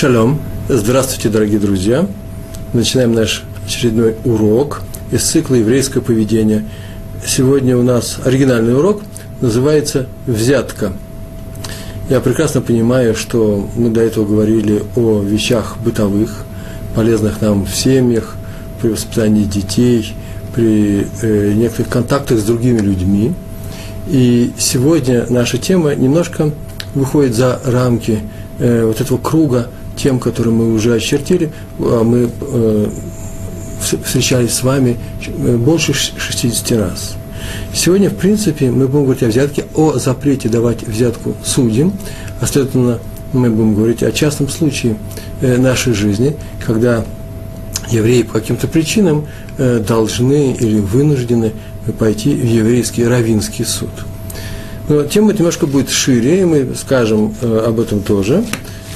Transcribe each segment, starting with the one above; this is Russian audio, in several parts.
Шалом. Здравствуйте, дорогие друзья. Начинаем наш очередной урок из цикла «Еврейское поведение». Сегодня у нас оригинальный урок, называется «Взятка». Я прекрасно понимаю, что мы до этого говорили о вещах бытовых, полезных нам в семьях, при воспитании детей, при э, некоторых контактах с другими людьми. И сегодня наша тема немножко выходит за рамки э, вот этого круга тем, которые мы уже очертили, а мы э, встречались с вами э, больше 60 раз. Сегодня, в принципе, мы будем говорить о взятке, о запрете давать взятку судьям, а следовательно, мы будем говорить о частном случае э, нашей жизни, когда евреи по каким-то причинам должны или вынуждены пойти в еврейский равинский суд. Но тема немножко будет шире, и мы скажем об этом тоже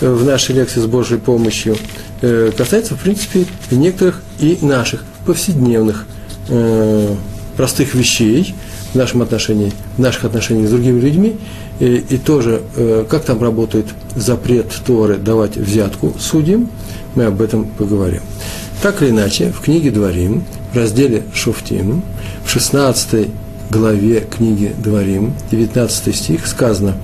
в нашей лекции с Божьей помощью, э, касается, в принципе, некоторых и наших повседневных э, простых вещей в нашем отношении, в наших отношениях с другими людьми, и, и тоже, э, как там работает запрет Торы давать взятку судьям, мы об этом поговорим. Так или иначе, в книге Дворим, в разделе Шуфтим, в 16 главе книги Дворим, 19 стих, сказано,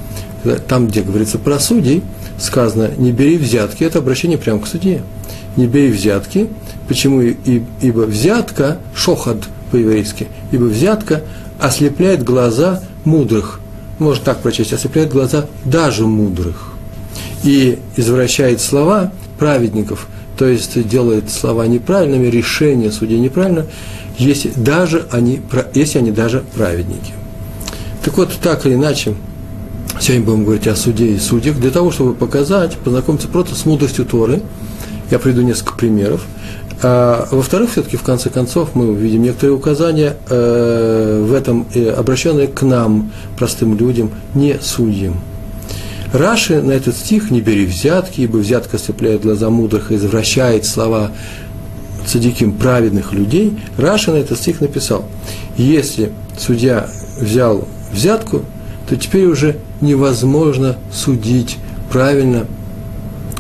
там, где говорится про судей, сказано «не бери взятки», это обращение прямо к судье. «Не бери взятки», почему? Ибо взятка, шохад по-еврейски, ибо взятка ослепляет глаза мудрых. Можно так прочесть, ослепляет глаза даже мудрых. И извращает слова праведников, то есть делает слова неправильными, решение судей неправильно, если, даже они, если они даже праведники. Так вот, так или иначе, Сегодня будем говорить о суде и судьях, для того, чтобы показать, познакомиться просто с мудростью Торы. Я приведу несколько примеров. А, во-вторых, все-таки в конце концов мы увидим некоторые указания э, в этом, э, обращенные к нам, простым людям, не судьям. Раши на этот стих «Не бери взятки, ибо взятка ослепляет глаза мудрых и извращает слова цадиким праведных людей». Раши на этот стих написал «Если судья взял взятку, то теперь уже невозможно судить правильно,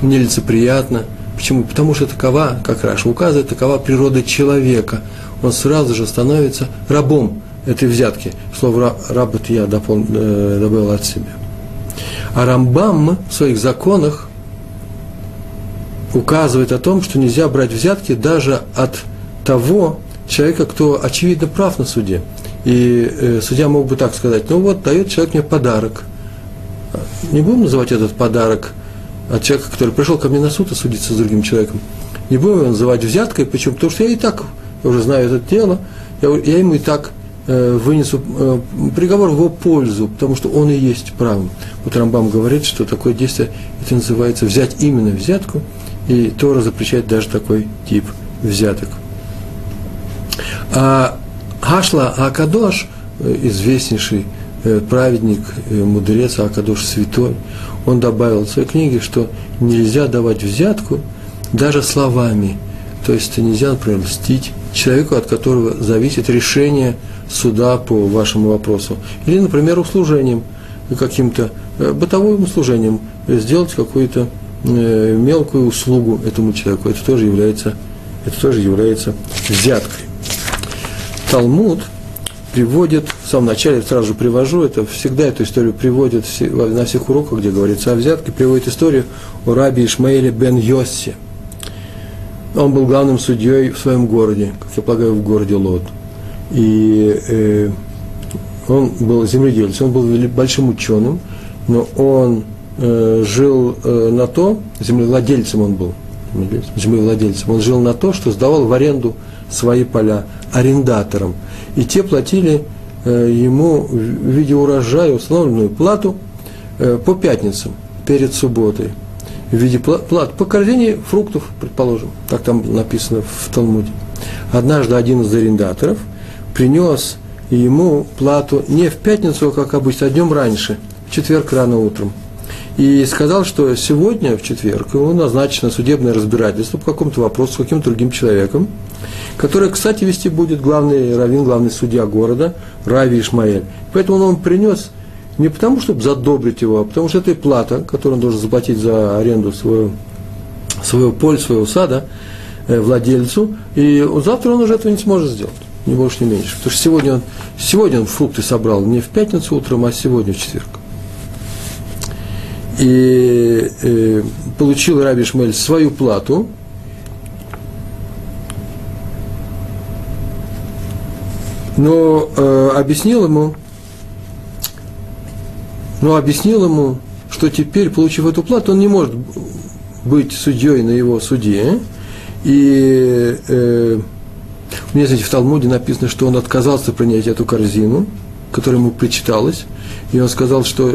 нелицеприятно. Почему? Потому что такова, как Раша указывает, такова природа человека. Он сразу же становится рабом этой взятки. Слово «раб» это я э, добавил от себя. А Рамбам в своих законах указывает о том, что нельзя брать взятки даже от того человека, кто очевидно прав на суде. И э, судья мог бы так сказать, ну вот, дает человек мне подарок. Не будем называть этот подарок от человека, который пришел ко мне на суд и судиться с другим человеком. Не будем его называть взяткой, почему? Потому что я и так уже знаю это дело, я, я ему и так э, вынесу э, приговор в его пользу, потому что он и есть правым. Вот Рамбам говорит, что такое действие, это называется взять именно взятку, и Тора запрещает даже такой тип взяток. А Хашла Акадош, э, известнейший праведник, э, мудрец Акадош святой, он добавил в своей книге, что нельзя давать взятку даже словами. То есть нельзя, например, мстить человеку, от которого зависит решение суда по вашему вопросу. Или, например, услужением, каким-то бытовым услужением, сделать какую-то мелкую услугу этому человеку. Это тоже является, это тоже является взяткой. Талмуд приводит, в самом начале сразу же привожу, это всегда эту историю приводит на всех уроках, где говорится о взятке, приводит историю о раби Ишмаиле бен Йоссе. Он был главным судьей в своем городе, как я полагаю, в городе Лод. И э, он был земледельцем, он был большим ученым, но он э, жил э, на то, землевладельцем он был, землевладельцем, он жил на то, что сдавал в аренду свои поля арендаторам. И те платили ему в виде урожая установленную плату э, по пятницам перед субботой. В виде плат по корзине фруктов, предположим, так там написано в Талмуде. Однажды один из арендаторов принес ему плату не в пятницу, как обычно, а днем раньше, в четверг рано утром и сказал, что сегодня, в четверг, ему назначено судебное разбирательство по какому-то вопросу с каким-то другим человеком, который, кстати, вести будет главный раввин, главный судья города, Рави Ишмаэль. Поэтому он принес не потому, чтобы задобрить его, а потому что это и плата, которую он должен заплатить за аренду своего, своего поля, своего сада э, владельцу, и завтра он уже этого не сможет сделать, ни больше, ни меньше. Потому что сегодня он, сегодня он фрукты собрал не в пятницу утром, а сегодня в четверг. И э, получил Раби Шмель свою плату, но э, объяснил ему, но объяснил ему, что теперь, получив эту плату, он не может быть судьей на его суде. И э, у меня, знаете, в Талмуде написано, что он отказался принять эту корзину, которая ему причиталась. И он сказал, что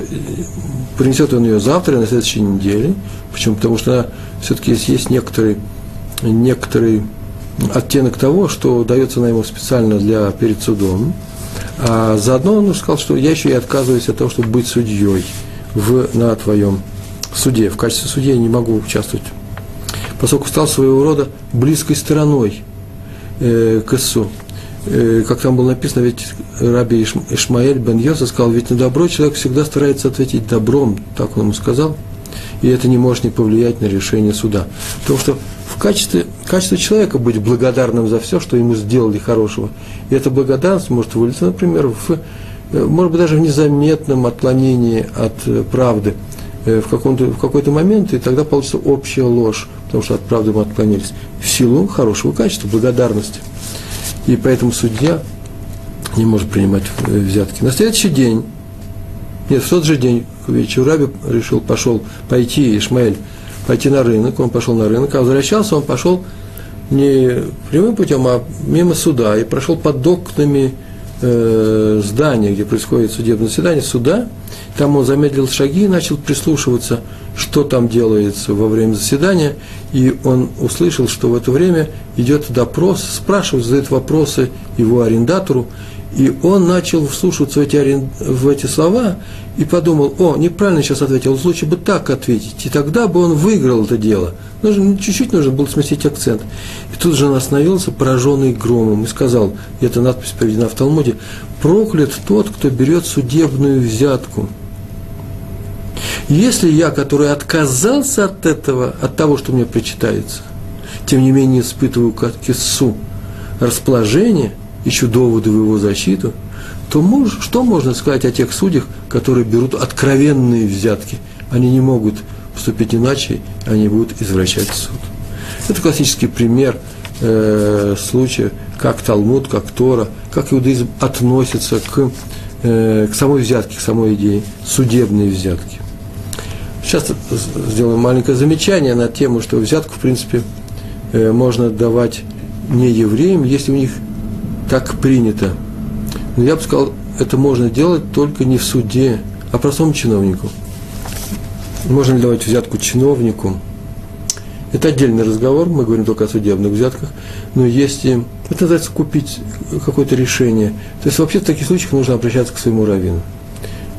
принесет он ее завтра, на следующей неделе. Почему? Потому что она, все-таки есть, есть некоторый, некоторый оттенок того, что дается на ему специально для, перед судом. А заодно он сказал, что я еще и отказываюсь от того, чтобы быть судьей в, на твоем суде. В качестве судьи я не могу участвовать. Поскольку стал своего рода близкой стороной э, к Ису. Э, как там было написано, ведь Раби Ишмаэль бен Йоса сказал, ведь на добро человек всегда старается ответить добром, так он ему сказал, и это не может не повлиять на решение суда. Потому что в качестве, качестве человека быть благодарным за все, что ему сделали хорошего. И эта благодарность может вылиться, например, в, э, может быть, даже в незаметном отклонении от э, правды в, в какой-то момент, и тогда получится общая ложь, потому что от правды мы отклонились, в силу хорошего качества, благодарности. И поэтому судья не может принимать взятки. На следующий день, нет, в тот же день, вечеру Раби решил, пошел пойти, Ишмаэль, пойти на рынок, он пошел на рынок, а возвращался он пошел не прямым путем, а мимо суда, и прошел под окнами э, здания, где происходит судебное заседание, суда, там он замедлил шаги и начал прислушиваться, что там делается во время заседания, и он услышал, что в это время идет допрос, спрашивают, задают вопросы его арендатору, и он начал вслушиваться в эти, в эти слова и подумал, о, неправильно сейчас ответил, лучше бы так ответить. И тогда бы он выиграл это дело. Нужно, чуть-чуть нужно было сместить акцент. И тут же он остановился, пораженный громом, и сказал, и эта надпись приведена в Талмуде, проклят тот, кто берет судебную взятку. Если я, который отказался от этого, от того, что мне причитается, тем не менее испытываю как кису расположение – ищу доводы в его защиту, то мож, что можно сказать о тех судьях, которые берут откровенные взятки? Они не могут поступить иначе, они будут извращать суд. Это классический пример э, случая, как Талмуд, как Тора, как иудаизм относится к, э, к самой взятке, к самой идее, судебной взятки. Сейчас сделаем маленькое замечание на тему, что взятку, в принципе, э, можно давать не евреям, если у них так принято. Но я бы сказал, это можно делать только не в суде, а простому чиновнику. Можно ли давать взятку чиновнику? Это отдельный разговор, мы говорим только о судебных взятках, но если, это называется купить какое-то решение, то есть вообще в таких случаях нужно обращаться к своему раввину.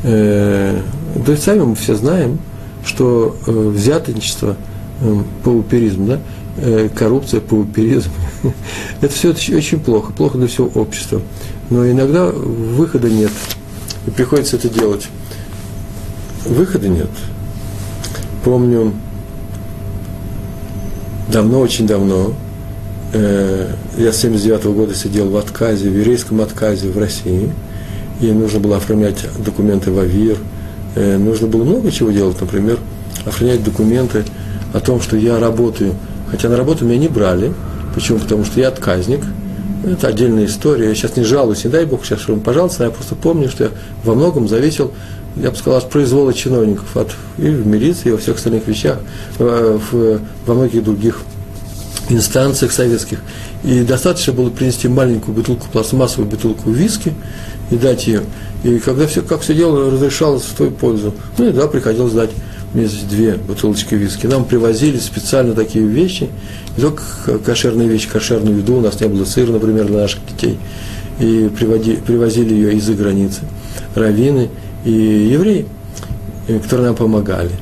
Э, да и сами мы все знаем, что э, взяточничество, э, пауперизм, да, коррупция, пауперизм. Это все очень плохо, плохо для всего общества. Но иногда выхода нет, и приходится это делать. Выхода нет. Помню, давно, очень давно, э, я с 79 -го года сидел в отказе, в еврейском отказе в России, и нужно было оформлять документы в АВИР, э, нужно было много чего делать, например, оформлять документы о том, что я работаю Хотя на работу меня не брали. Почему? Потому что я отказник. Это отдельная история. Я сейчас не жалуюсь, не дай Бог, сейчас, чтобы пожалуйста, я просто помню, что я во многом зависел, я бы сказал, от произвола чиновников, от, и в милиции, и во всех остальных вещах, в, в, во многих других инстанциях советских. И достаточно было принести маленькую бутылку, пластмассовую бутылку виски и дать ее. И когда все, как все дело разрешалось в твою пользу, ну и да, приходилось дать здесь две бутылочки виски. Нам привозили специально такие вещи, не только кошерные вещи, кошерную еду, у нас не было сыра, например, для наших детей, и приводи, привозили ее из-за границы. Раввины и евреи, которые нам помогали.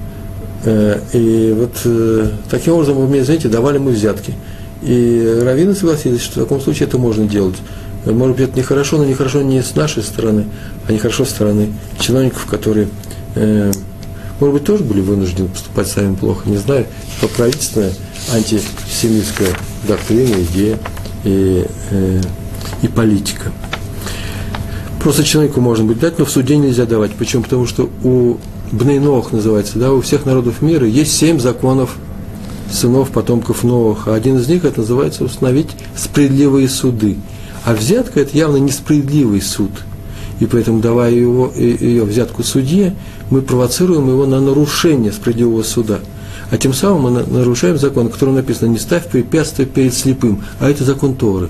Э, и вот э, таким образом, вы мне, знаете, давали мы взятки. И раввины согласились, что в таком случае это можно делать. Может быть, это нехорошо, но нехорошо не с нашей стороны, а нехорошо с стороны чиновников, которые э, может быть, тоже были вынуждены поступать сами плохо, не знаю, что правительственное антисемитская доктрина, идея и, э, и политика. Просто человеку можно быть дать, но в суде нельзя давать. Почему? Потому что у Бнейнох называется, да, у всех народов мира есть семь законов сынов, потомков Новых. А один из них, это называется установить справедливые суды. А взятка – это явно несправедливый суд. И поэтому, давая его, ее взятку судье, мы провоцируем его на нарушение справедливого суда. А тем самым мы нарушаем закон, в котором написано «не ставь препятствия перед слепым», а это закон Торы.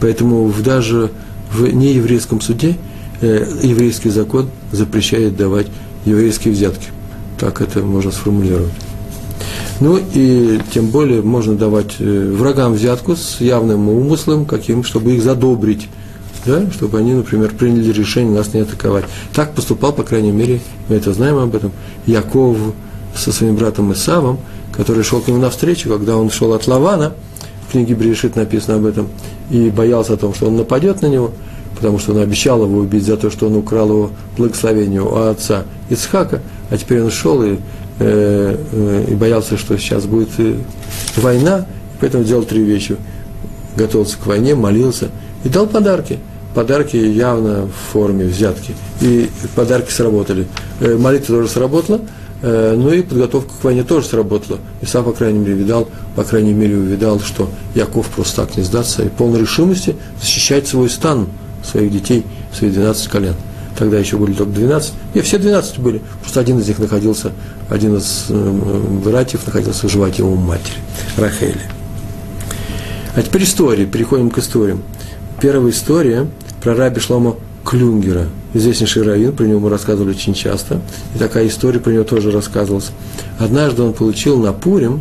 Поэтому даже в нееврейском суде э, еврейский закон запрещает давать еврейские взятки. Так это можно сформулировать. Ну и тем более можно давать э, врагам взятку с явным умыслом, каким, чтобы их задобрить, да, чтобы они, например, приняли решение нас не атаковать. Так поступал, по крайней мере, мы это знаем об этом, Яков со своим братом Исавом, который шел к нему навстречу, когда он шел от Лавана, в книге Брешит написано об этом, и боялся о том, что он нападет на него, потому что он обещал его убить за то, что он украл его благословение у отца Ицхака, а теперь он шел и Э, э, и боялся, что сейчас будет э, война, поэтому делал три вещи. Готовился к войне, молился и дал подарки. Подарки явно в форме взятки. И подарки сработали. Молитва тоже сработала, ну и подготовка к войне тоже сработала. И сам, по крайней мере, видал, по крайней мере, увидал, что Яков просто так не сдастся и полной решимости защищать свой стан, своих детей, свои 12 колен тогда еще были только 12, и все 12 были, просто один из них находился, один из э, братьев находился в животе у матери, Рахели. А теперь истории, переходим к историям. Первая история про раби Шлома Клюнгера, известнейший раввин, про него мы рассказывали очень часто, и такая история про него тоже рассказывалась. Однажды он получил на Пурим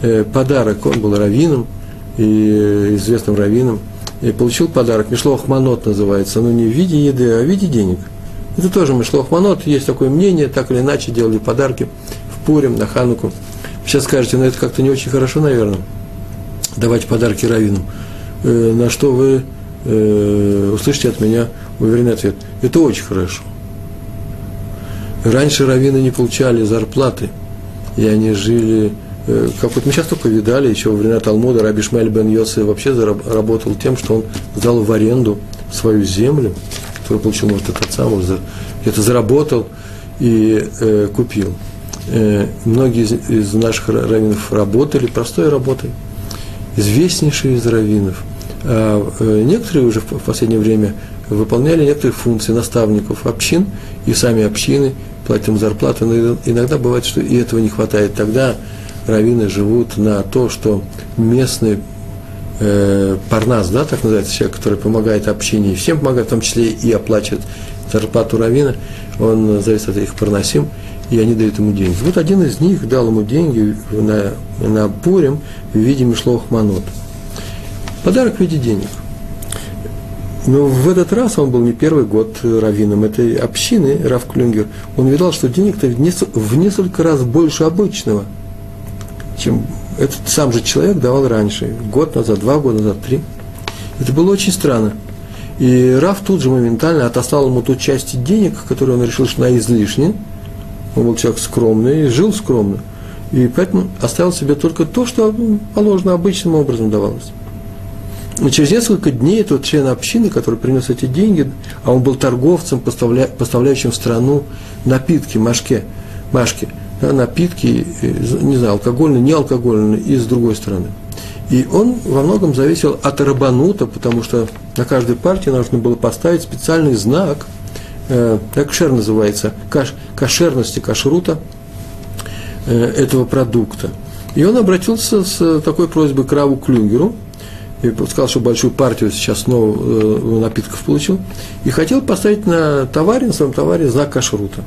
э, подарок, он был раввином, и э, известным раввином, и получил подарок, Мишлох Манот называется, но не в виде еды, а в виде денег. Это тоже Мишлох Манот, есть такое мнение, так или иначе делали подарки в Пурим, на Хануку. Сейчас скажете, ну это как-то не очень хорошо, наверное, давать подарки раввинам. Э, на что вы э, услышите от меня уверенный ответ. Это очень хорошо. Раньше раввины не получали зарплаты, и они жили Э, как вот мы сейчас только видали, еще во времена Талмуда Раби Шмель бен Йоси вообще работал тем, что он сдал в аренду свою землю, которую получил, может, от отца, может, где-то заработал и э, купил. Э, многие из, из наших раввинов работали простой работой, известнейшие из раввинов. А э, некоторые уже в, последнее время выполняли некоторые функции наставников общин, и сами общины платят им зарплату, но иногда бывает, что и этого не хватает. Тогда раввины живут на то, что местный э, парнас, да, так называется, человек, который помогает общине, всем помогает, в том числе и оплачивает зарплату равина, он зависит от их парнасим, и они дают ему деньги. Вот один из них дал ему деньги на, на Пурим в виде Мишлох Манот. Подарок в виде денег. Но в этот раз он был не первый год раввином этой общины, Раф Клюнгер. Он видал, что денег-то в несколько раз больше обычного – чем этот сам же человек давал раньше, год назад, два года назад, три. Это было очень странно. И Раф тут же моментально отослал ему ту часть денег, которую он решил, что она излишняя. Он был человек скромный, жил скромно. И поэтому оставил себе только то, что положено обычным образом давалось. И через несколько дней тот член общины, который принес эти деньги, а он был торговцем, поставля, поставляющим в страну напитки, машке, машки – да, напитки, не знаю, алкогольные, не алкогольные, и с другой стороны. И он во многом зависел от рабанута, потому что на каждой партии нужно было поставить специальный знак, э, кашер называется, каш, кошерности кашрута э, этого продукта. И он обратился с такой просьбой к Раву Клюнгеру, и сказал, что большую партию сейчас снова э, напитков получил, и хотел поставить на товаре, на своем товаре знак кашрута.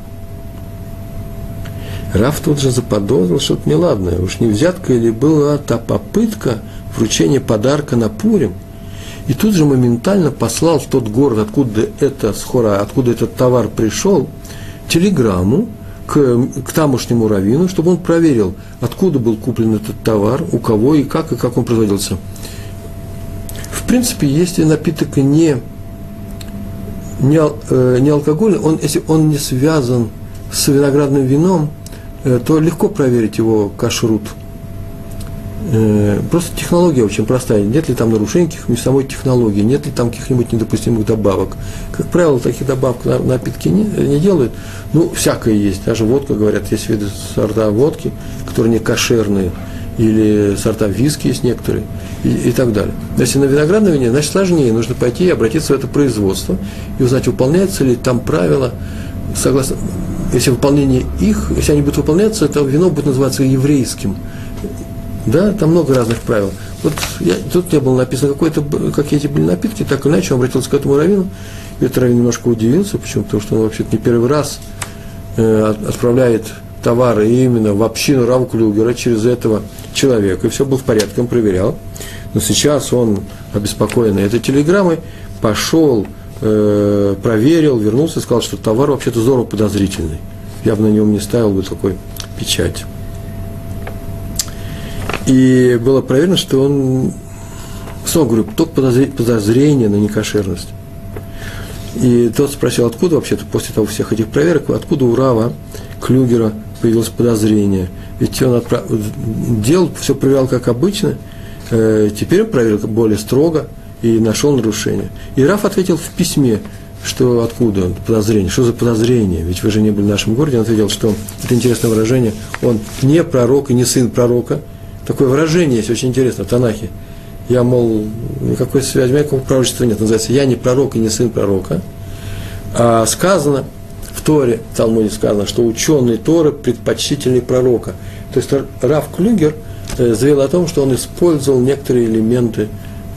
Раф тут же заподозрил что-то неладное. Уж не взятка или была та попытка вручения подарка на Пурим. И тут же моментально послал в тот город, откуда это схора, откуда этот товар пришел, телеграмму к, к тамошнему раввину, чтобы он проверил, откуда был куплен этот товар, у кого и как, и как он производился. В принципе, если напиток не, не, э, не алкогольный, он, если он не связан с виноградным вином, Э, то легко проверить его кашрут. Э, просто технология очень простая. Нет ли там нарушений каких-нибудь самой технологии, нет ли там каких-нибудь недопустимых добавок. Как правило, таких добавок на напитки не, не делают. Ну, всякое есть. Даже водка, говорят, есть виды сорта водки, которые не кошерные. Или сорта виски есть некоторые. И, и так далее. Если на виноградном вине, значит сложнее. Нужно пойти и обратиться в это производство и узнать, выполняется ли там правила, согласно, если выполнение их, если они будут выполняться, то вино будет называться еврейским да, там много разных правил. Вот я, тут не было написано, какой-то, какие эти были напитки, так иначе он обратился к этому раввину. И этот раввин немножко удивился, почему? Потому что он вообще-то не первый раз э, отправляет товары именно в общину Рава Клюгера через этого человека. И все было в порядке, он проверял. Но сейчас он, обеспокоенный этой телеграммой, пошел, э, проверил, вернулся и сказал, что товар вообще-то здорово подозрительный. Я бы на нем не ставил бы такой печать. И было проверено, что он, снова говорю, только подозрение на некошерность. И тот спросил, откуда вообще-то после того всех этих проверок, откуда у Рава Клюгера появилось подозрение. Ведь он отправ... делал, все проверял как обычно, э, теперь он проверил более строго и нашел нарушение. И Раф ответил в письме, что откуда подозрение, что за подозрение, ведь вы же не были в нашем городе, он ответил, что это интересное выражение, он не пророк и не сын пророка, такое выражение есть, очень интересно, в Танахе. Я, мол, никакой связи, никакого пророчества нет. Называется «Я не пророк и не сын пророка». А сказано Торе, в Талмуде сказано, что ученый Торы предпочтительнее пророка. То есть Раф Клюгер э, заявил о том, что он использовал некоторые элементы,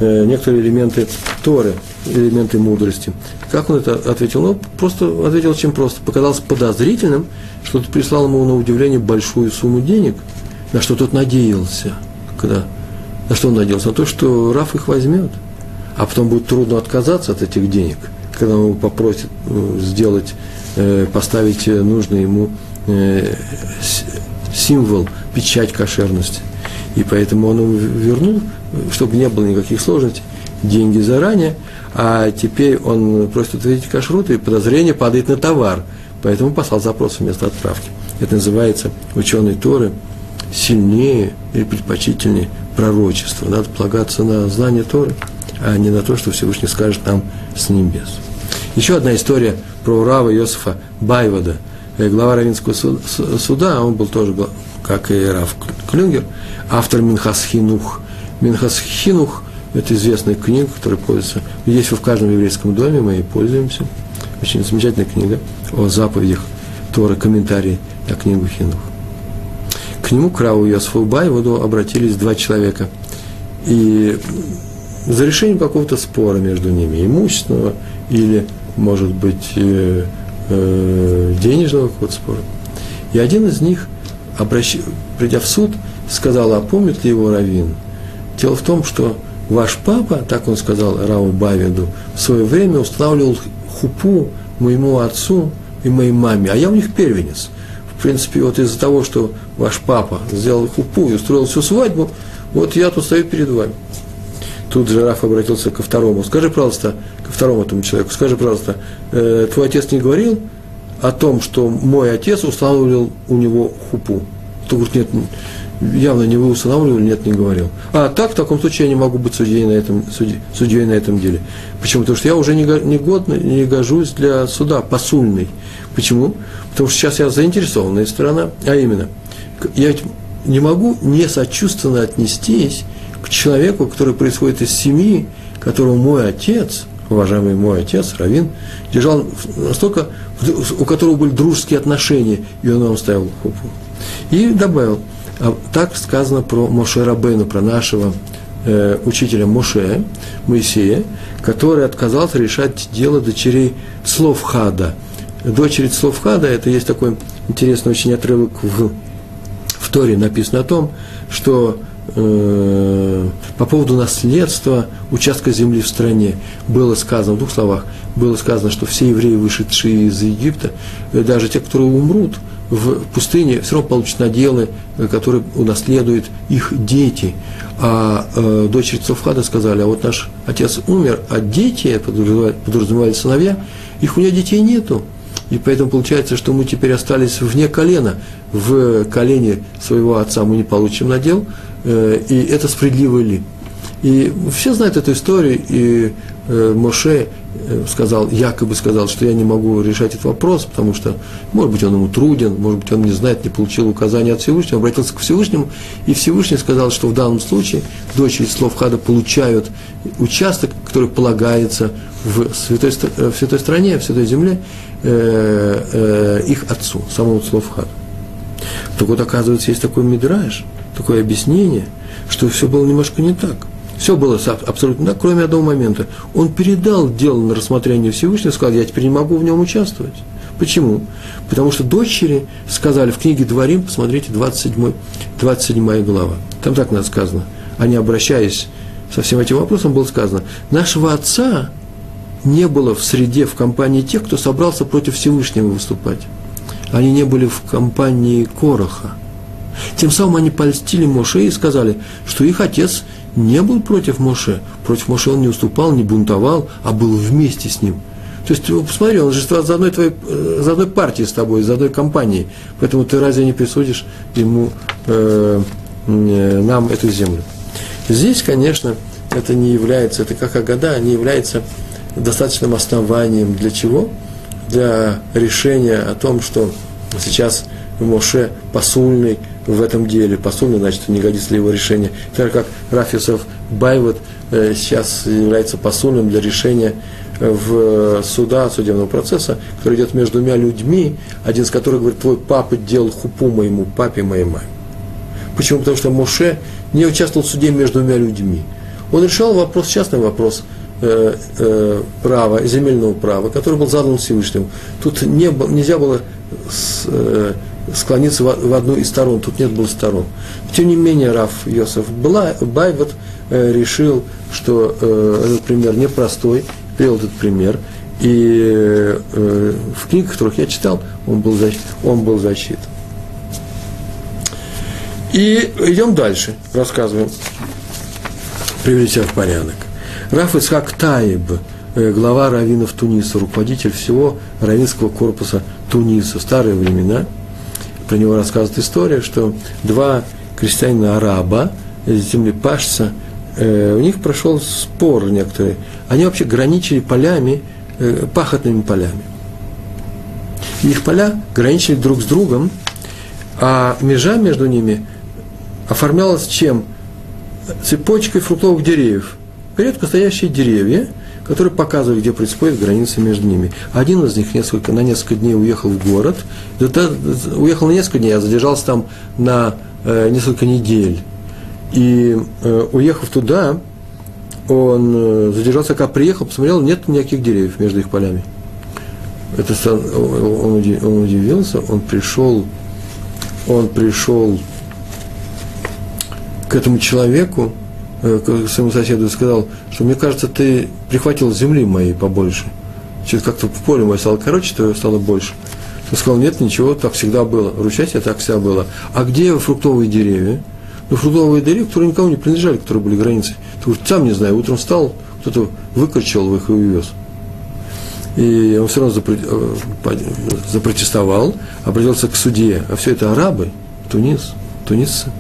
э, некоторые элементы Торы, элементы мудрости. Как он это ответил? Ну, просто ответил очень просто. Показалось подозрительным, что ты прислал ему на удивление большую сумму денег – на что тот надеялся, когда, на что он надеялся? На то, что Раф их возьмет, а потом будет трудно отказаться от этих денег, когда он его попросит э, сделать, э, поставить нужный ему э, символ, печать кошерности. И поэтому он ему вернул, чтобы не было никаких сложностей, деньги заранее, а теперь он просит ответить кашрут, и подозрение падает на товар. Поэтому послал запрос вместо отправки. Это называется ученый Торы – сильнее или предпочтительнее пророчества. Надо полагаться на знание Торы, а не на то, что Всевышний скажет нам с небес. Еще одна история про Рава Иосифа Байвода, э, глава Равинского суда, он был тоже, как и Рав Клюнгер, автор Минхас Хинух. Минхас Хинух – это известная книга, которая пользуется, есть в каждом еврейском доме, мы ей пользуемся. Очень замечательная книга о заповедях Торы, комментарии на книгу Хинух к нему, к Раву Йосифу Байвуду, обратились два человека. И за решением какого-то спора между ними, имущественного или, может быть, э, э, денежного какого-то спора. И один из них, обращ... придя в суд, сказал, а помнит ли его Равин? Дело в том, что ваш папа, так он сказал Раву Бавиду, в свое время устанавливал хупу моему отцу и моей маме, а я у них первенец – в принципе, вот из-за того, что ваш папа сделал хупу и устроил всю свадьбу, вот я тут стою перед вами. Тут жираф обратился ко второму. Скажи, пожалуйста, ко второму этому человеку, скажи, пожалуйста, э, твой отец не говорил о том, что мой отец устанавливал у него хупу? Тот говорит, нет, явно не вы устанавливали, нет, не говорил. А так, в таком случае я не могу быть судьей на этом, судьей, судьей на этом деле. Почему? Потому что я уже не, не, годный, не гожусь для суда, посульный. Почему? Потому что сейчас я заинтересованная сторона, а именно, я не могу не сочувственно отнестись к человеку, который происходит из семьи, которого мой отец, уважаемый мой отец, Равин, держал настолько, у которого были дружеские отношения, и он вам ставил хупу. И добавил, а так сказано про Моше Рабену, про нашего э, учителя Моше, Моисея, который отказался решать дело дочерей слов Хада – дочери Цловхада, это есть такой интересный очень отрывок в, в Торе, написано о том, что э, по поводу наследства участка земли в стране было сказано, в двух словах, было сказано, что все евреи, вышедшие из Египта, э, даже те, которые умрут в пустыне, все равно получат наделы, э, которые унаследуют их дети. А э, дочери Цовхада сказали, а вот наш отец умер, а дети, подразумевали сыновья, их у него детей нету. И поэтому получается, что мы теперь остались вне колена, в колене своего отца мы не получим надел, э, и это справедливо ли? И все знают эту историю, и э, Моше э, сказал, якобы сказал, что я не могу решать этот вопрос, потому что, может быть, он ему труден, может быть, он не знает, не получил указания от Всевышнего, обратился к Всевышнему, и Всевышний сказал, что в данном случае дочери слов Хада получают участок, который полагается в святой, в святой стране, в святой земле, э, э, их отцу, самому слов Хада. Так вот, оказывается, есть такой мидраж, такое объяснение, что все было немножко не так. Все было абсолютно так, кроме одного момента. Он передал дело на рассмотрение Всевышнего, сказал, я теперь не могу в нем участвовать. Почему? Потому что дочери сказали в книге Дворим, посмотрите, 27, 27 глава. Там так надо сказано. Они, обращаясь со всем этим вопросом, было сказано, нашего отца не было в среде, в компании тех, кто собрался против Всевышнего выступать. Они не были в компании Короха. Тем самым они польстили Моше и сказали, что их отец не был против Моше. Против Моше он не уступал, не бунтовал, а был вместе с ним. То есть, посмотри, он же за одной, твоей, э, за одной партией с тобой, за одной компанией. Поэтому ты разве не присудишь ему, э, э, нам эту землю? Здесь, конечно, это не является, это как Агада, не является достаточным основанием для чего? Для решения о том, что сейчас Моше посульный – в этом деле, посольно, значит, не годится ли его решение. Так как Рафисов Байвот э, сейчас является посольным для решения э, в суда, судебного процесса, который идет между двумя людьми, один из которых говорит, твой папа делал хупу моему папе, моей маме. Почему? Потому что Моше не участвовал в суде между двумя людьми. Он решал вопрос, частный вопрос э, э, права, земельного права, который был задан Всевышним. Тут не, нельзя было с, э, склониться в одну из сторон, тут нет было сторон. Тем не менее, Раф Йосеф Бай вот э, решил, что э, этот пример непростой, привел этот пример, и э, в книгах, которых я читал, он был, он был засчитан. И идем дальше, рассказываем, привели себя в порядок. Раф Исхак Таиб, глава раввинов Туниса, руководитель всего раввинского корпуса Туниса, старые времена – про него рассказывает история, что два крестьянина-араба, землепашца, э, у них прошел спор некоторые. Они вообще граничили полями, э, пахотными полями. их поля граничили друг с другом, а межа между ними оформлялась чем? Цепочкой фруктовых деревьев. Редко стоящие деревья – которые показывали, где происходит граница между ними. Один из них несколько, на несколько дней уехал в город, уехал на несколько дней, а задержался там на э, несколько недель. И э, уехав туда, он э, задержался, когда приехал, посмотрел, нет никаких деревьев между их полями. Это, он, он удивился, он пришел, он пришел к этому человеку, к своему соседу и сказал, что мне кажется, ты прихватил земли моей побольше. Через как-то в поле мое стало короче, то стало больше. Он сказал, нет, ничего, так всегда было. Ручате так всегда было. А где фруктовые деревья? Ну, фруктовые деревья, которые никому не принадлежали, которые были границей. Ты сам не знаю, утром встал, кто-то выкорчил их и увез. И он все равно э, запротестовал, обратился к судье. А все это арабы, Тунис, тунисцы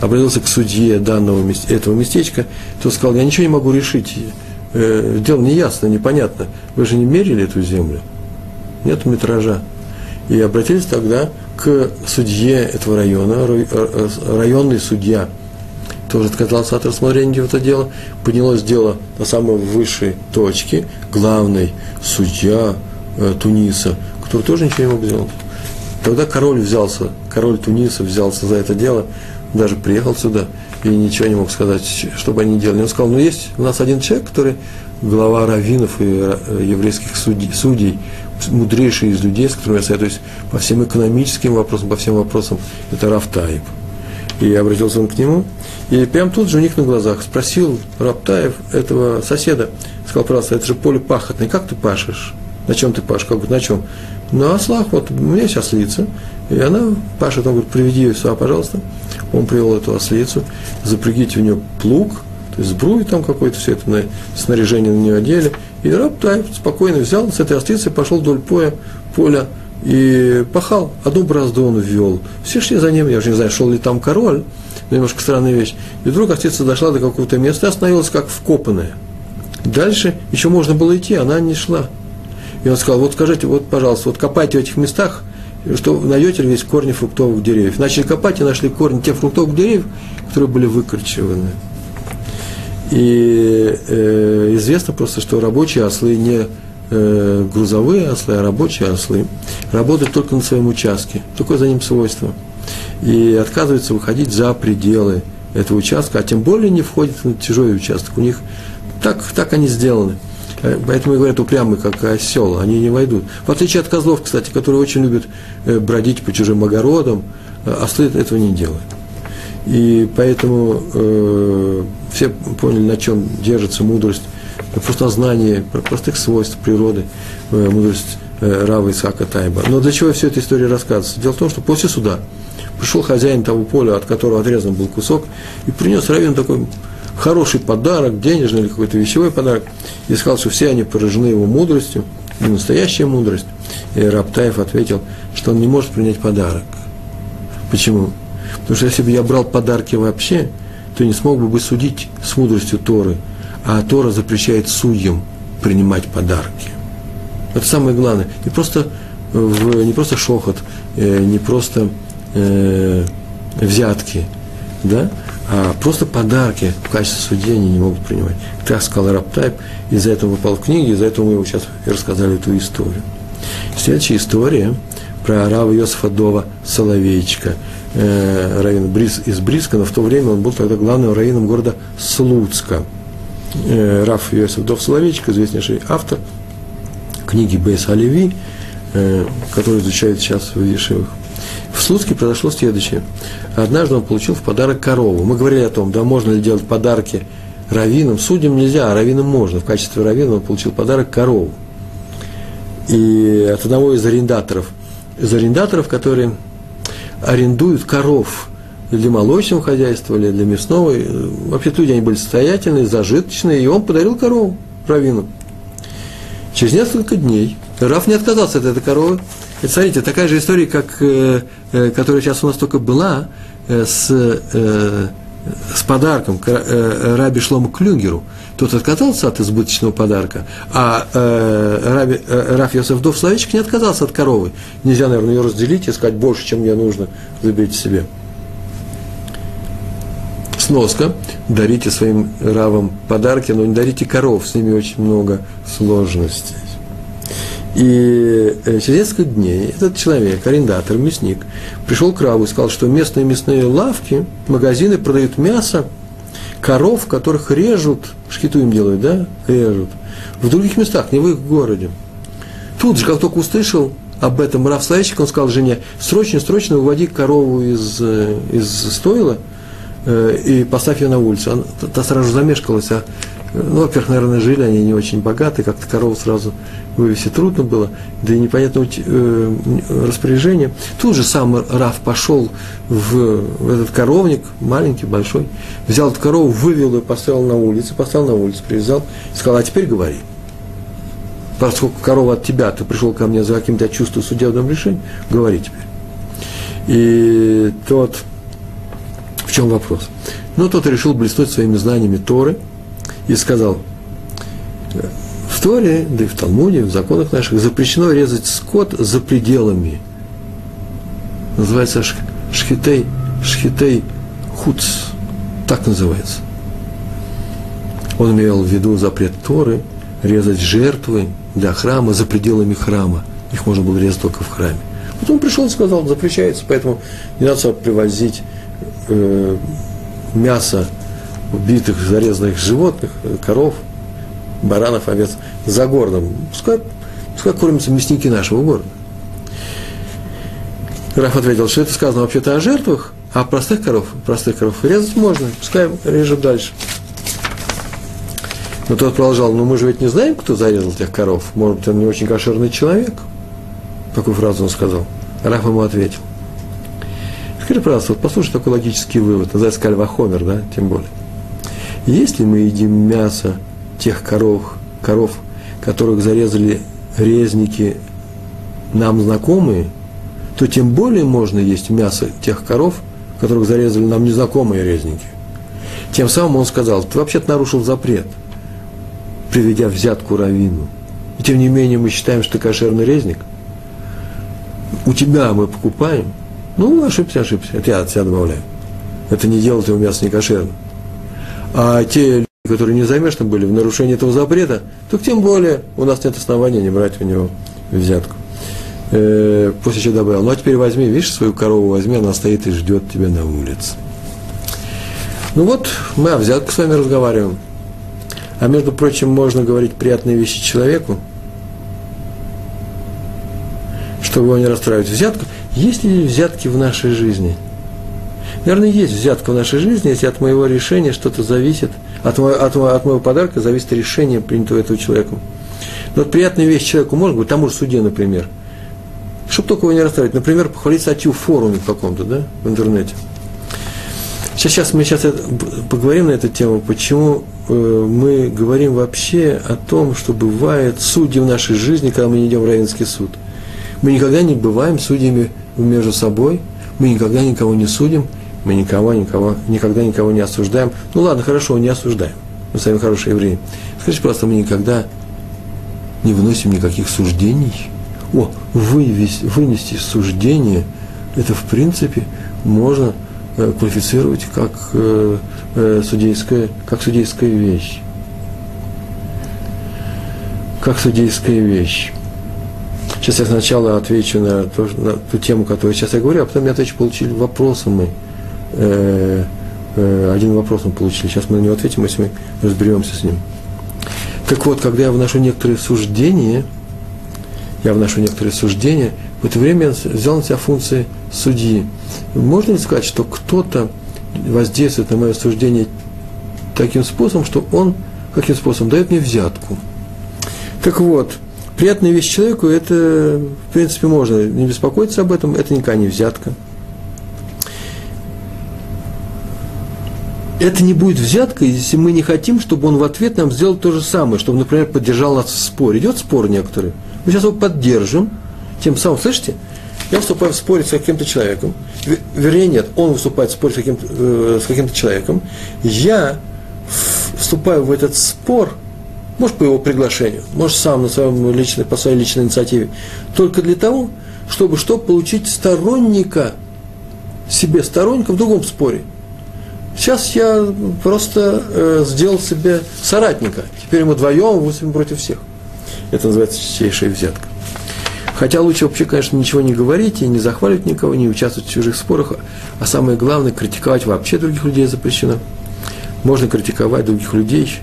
обратился к судье данного, этого местечка, то сказал, я ничего не могу решить, э, дело неясно, непонятно, вы же не мерили эту землю, нет метража. И обратились тогда к судье этого района, э, районный судья, тоже отказался от рассмотрения этого дела, поднялось дело на самой высшей точке, главный судья э, Туниса, который тоже ничего не мог сделать. Тогда король взялся, король Туниса взялся за это дело, даже приехал сюда и ничего не мог сказать, что бы они делали. Он сказал, ну есть у нас один человек, который глава раввинов и э, еврейских судей, судей, мудрейший из людей, с которыми я советуюсь по всем экономическим вопросам, по всем вопросам, это Рафтаев. И обратился он к нему, и прям тут же у них на глазах спросил Раптаев этого соседа, сказал, пожалуйста, это же поле пахотное, как ты пашешь? На чем ты пашешь? Как на чем? На ослах, вот у меня сейчас лица, и она пашет, он говорит, приведи ее сюда, пожалуйста. Он привел эту ослицу, запрягите у нее плуг, то есть сбрую там какое-то все это на, снаряжение на нее одели. И раб Таев спокойно взял с этой острицей, пошел вдоль поя, поля и пахал. Одну бразду он ввел. Все шли за ним, я уже не знаю, шел ли там король, немножко странная вещь. И вдруг острица дошла до какого-то места и остановилась как вкопанная. Дальше еще можно было идти, она не шла. И он сказал, вот скажите, вот, пожалуйста, вот копайте в этих местах, что найдете весь корни фруктовых деревьев. Начали копать и нашли корни тех фруктовых деревьев, которые были выкорчеваны. И э, известно просто, что рабочие ослы не э, грузовые ослы, а рабочие ослы работают только на своем участке. Такое за ним свойство. И отказываются выходить за пределы этого участка, а тем более не входят на чужой участок. У них так, так они сделаны. Э, поэтому и говорят упрямые, как осел, они не войдут. В отличие от козлов, кстати, которые очень любят э, бродить по чужим огородам, э, ослы этого не делают. И поэтому э, все поняли, на чем держится мудрость, просто знание простых свойств природы, э, мудрость э, Рава Исаака Тайба. Но для чего все эта история рассказывается? Дело в том, что после суда пришел хозяин того поля, от которого отрезан был кусок, и принес Равину такой хороший подарок, денежный или какой-то вещевой подарок, и сказал, что все они поражены его мудростью, не настоящая мудрость. И Раптаев ответил, что он не может принять подарок. Почему? Потому что если бы я брал подарки вообще, то не смог бы бы судить с мудростью Торы, а Тора запрещает судьям принимать подарки. Это самое главное. Не просто, не просто шохот, э, не просто э, взятки, да, а просто подарки в качестве судьи они не могут принимать. Так сказал Раптайп, из-за этого попал в книги, из-за этого мы его сейчас и рассказали эту историю. Следующая история про Рава Йосифа Дова Соловейчика – э, раввин Брис, из Бриска, но в то время он был тогда главным раввином города Слуцка. Э, Раф Йосиф Дов Соловейчик, известнейший автор книги Бейс Оливи, э, который изучает сейчас в Ешивах. В Слуцке произошло следующее. Однажды он получил в подарок корову. Мы говорили о том, да, можно ли делать подарки раввинам. Судьям нельзя, а раввинам можно. В качестве раввина он получил подарок корову. И от одного из арендаторов, из арендаторов, которые арендуют коров для молочного хозяйства, или для мясного. Вообще люди они были состоятельные, зажиточные, и он подарил корову Равину. Через несколько дней Раф не отказался от этой коровы. Это, смотрите, такая же история, как, э, э, которая сейчас у нас только была, э, с, э, с подарком к э, Раби Шлому Клюгеру. Тот отказался от избыточного подарка, а э, Раби, э, Раф Йосеф Дов Славичек не отказался от коровы. Нельзя, наверное, ее разделить и сказать больше, чем мне нужно, заберите себе. Сноска. Дарите своим равам подарки, но не дарите коров, с ними очень много сложностей. И э, через несколько дней этот человек, арендатор, мясник, пришел к Раву и сказал, что местные мясные лавки, магазины продают мясо коров, которых режут, шкиту им делают, да, режут, в других местах, не в их городе. Тут же, как только услышал об этом Рав Славичек, он сказал жене, срочно, срочно уводи корову из, э, из стойла и поставь ее на улицу. Она, та сразу замешкалась, а ну, во-первых, наверное, жили они не очень богатые, как-то корову сразу вывести трудно было, да и непонятного э, распоряжения. Тут же сам Раф пошел в, в этот коровник, маленький, большой, взял эту корову, вывел ее, поставил на улице, поставил на улицу, привязал, сказал, а теперь говори. Поскольку корова от тебя, ты пришел ко мне за каким-то чувством судебным решением, говори теперь. И тот, в чем вопрос? Ну, тот решил блеснуть своими знаниями Торы – и сказал, в Торе, да и в Талмуде, в законах наших запрещено резать скот за пределами. Называется шхитей, шхитей хуц, так называется. Он имел в виду запрет Торы резать жертвы для храма за пределами храма. Их можно было резать только в храме. Вот он пришел и сказал, запрещается, поэтому не надо привозить э, мясо убитых, зарезанных животных, коров, баранов, овец за городом. Пускай, пускай кормятся мясники нашего города. Раф ответил, что это сказано вообще-то о жертвах, а простых коров, простых коров резать можно, пускай режут дальше. Но тот продолжал, ну мы же ведь не знаем, кто зарезал тех коров. Может быть, он не очень кошерный человек. Какую фразу он сказал? Раф ему ответил. Скажи, пожалуйста, вот послушай такой логический вывод, называется кальвахомер, да, тем более. Если мы едим мясо тех коров, коров, которых зарезали резники нам знакомые, то тем более можно есть мясо тех коров, которых зарезали нам незнакомые резники. Тем самым он сказал, ты вообще-то нарушил запрет, приведя взятку равину. И тем не менее мы считаем, что ты кошерный резник. У тебя мы покупаем. Ну, ошибся, ошибся. Это я от себя добавляю. Это не делает его мясо не кошерным. А те люди, которые не замешаны были в нарушении этого запрета, то тем более у нас нет основания не брать у него взятку. Э, после чего добавил, ну а теперь возьми, видишь, свою корову возьми, она стоит и ждет тебя на улице. Ну вот, мы о взятке с вами разговариваем. А между прочим, можно говорить приятные вещи человеку, чтобы его не расстраивать. Взятка, есть ли взятки в нашей жизни? Наверное, есть взятка в нашей жизни, если от моего решения что-то зависит, от моего, от, от моего подарка зависит решение, принятого этого человеком. Но вот приятная вещь человеку может быть, тому же суде, например – чтобы только его не расстраивать. Например, похвалить статью в форуме каком-то, да, в интернете. Сейчас, сейчас мы сейчас поговорим на эту тему, почему э, мы говорим вообще о том, что бывает судьи в нашей жизни, когда мы не идем в равенский суд. Мы никогда не бываем судьями между собой, мы никогда никого не судим, мы никого, никого, никогда никого не осуждаем. Ну ладно, хорошо, не осуждаем. Мы с вами хорошие евреи. Скажите просто, мы никогда не выносим никаких суждений – о, вывести, вынести суждение, это в принципе можно э, квалифицировать как, э, э, судейская, как судейская вещь. Как судейская вещь. Сейчас я сначала отвечу на, то, на ту тему, которую сейчас я говорю, а потом я отвечу, получили вопросы мы. Э, э, один вопрос мы получили. Сейчас мы на него ответим, если мы разберемся с ним. Так вот, когда я вношу некоторые суждения – я вношу некоторые суждения, в это время я взял на себя функции судьи. Можно ли сказать, что кто-то воздействует на мое суждение таким способом, что он, каким способом, дает мне взятку? Так вот, приятная вещь человеку, это, в принципе, можно не беспокоиться об этом, это никакая не взятка. Это не будет взятка, если мы не хотим, чтобы он в ответ нам сделал то же самое, чтобы, например, поддержал нас в споре. Идет спор некоторый. Мы сейчас его поддержим, тем самым, слышите, я вступаю в спор с каким-то человеком, вернее, нет, он выступает в споре с каким-то, э, с каким-то человеком, я вступаю в этот спор, может, по его приглашению, может, сам на своем личной, по своей личной инициативе, только для того, чтобы что, получить сторонника, себе сторонника в другом споре. Сейчас я просто э, сделал себе соратника. Теперь мы вдвоем выступим против всех. Это называется чистейшая взятка. Хотя лучше вообще, конечно, ничего не говорить и не захваливать никого, не участвовать в чужих спорах, а самое главное, критиковать вообще других людей запрещено. Можно критиковать других людей.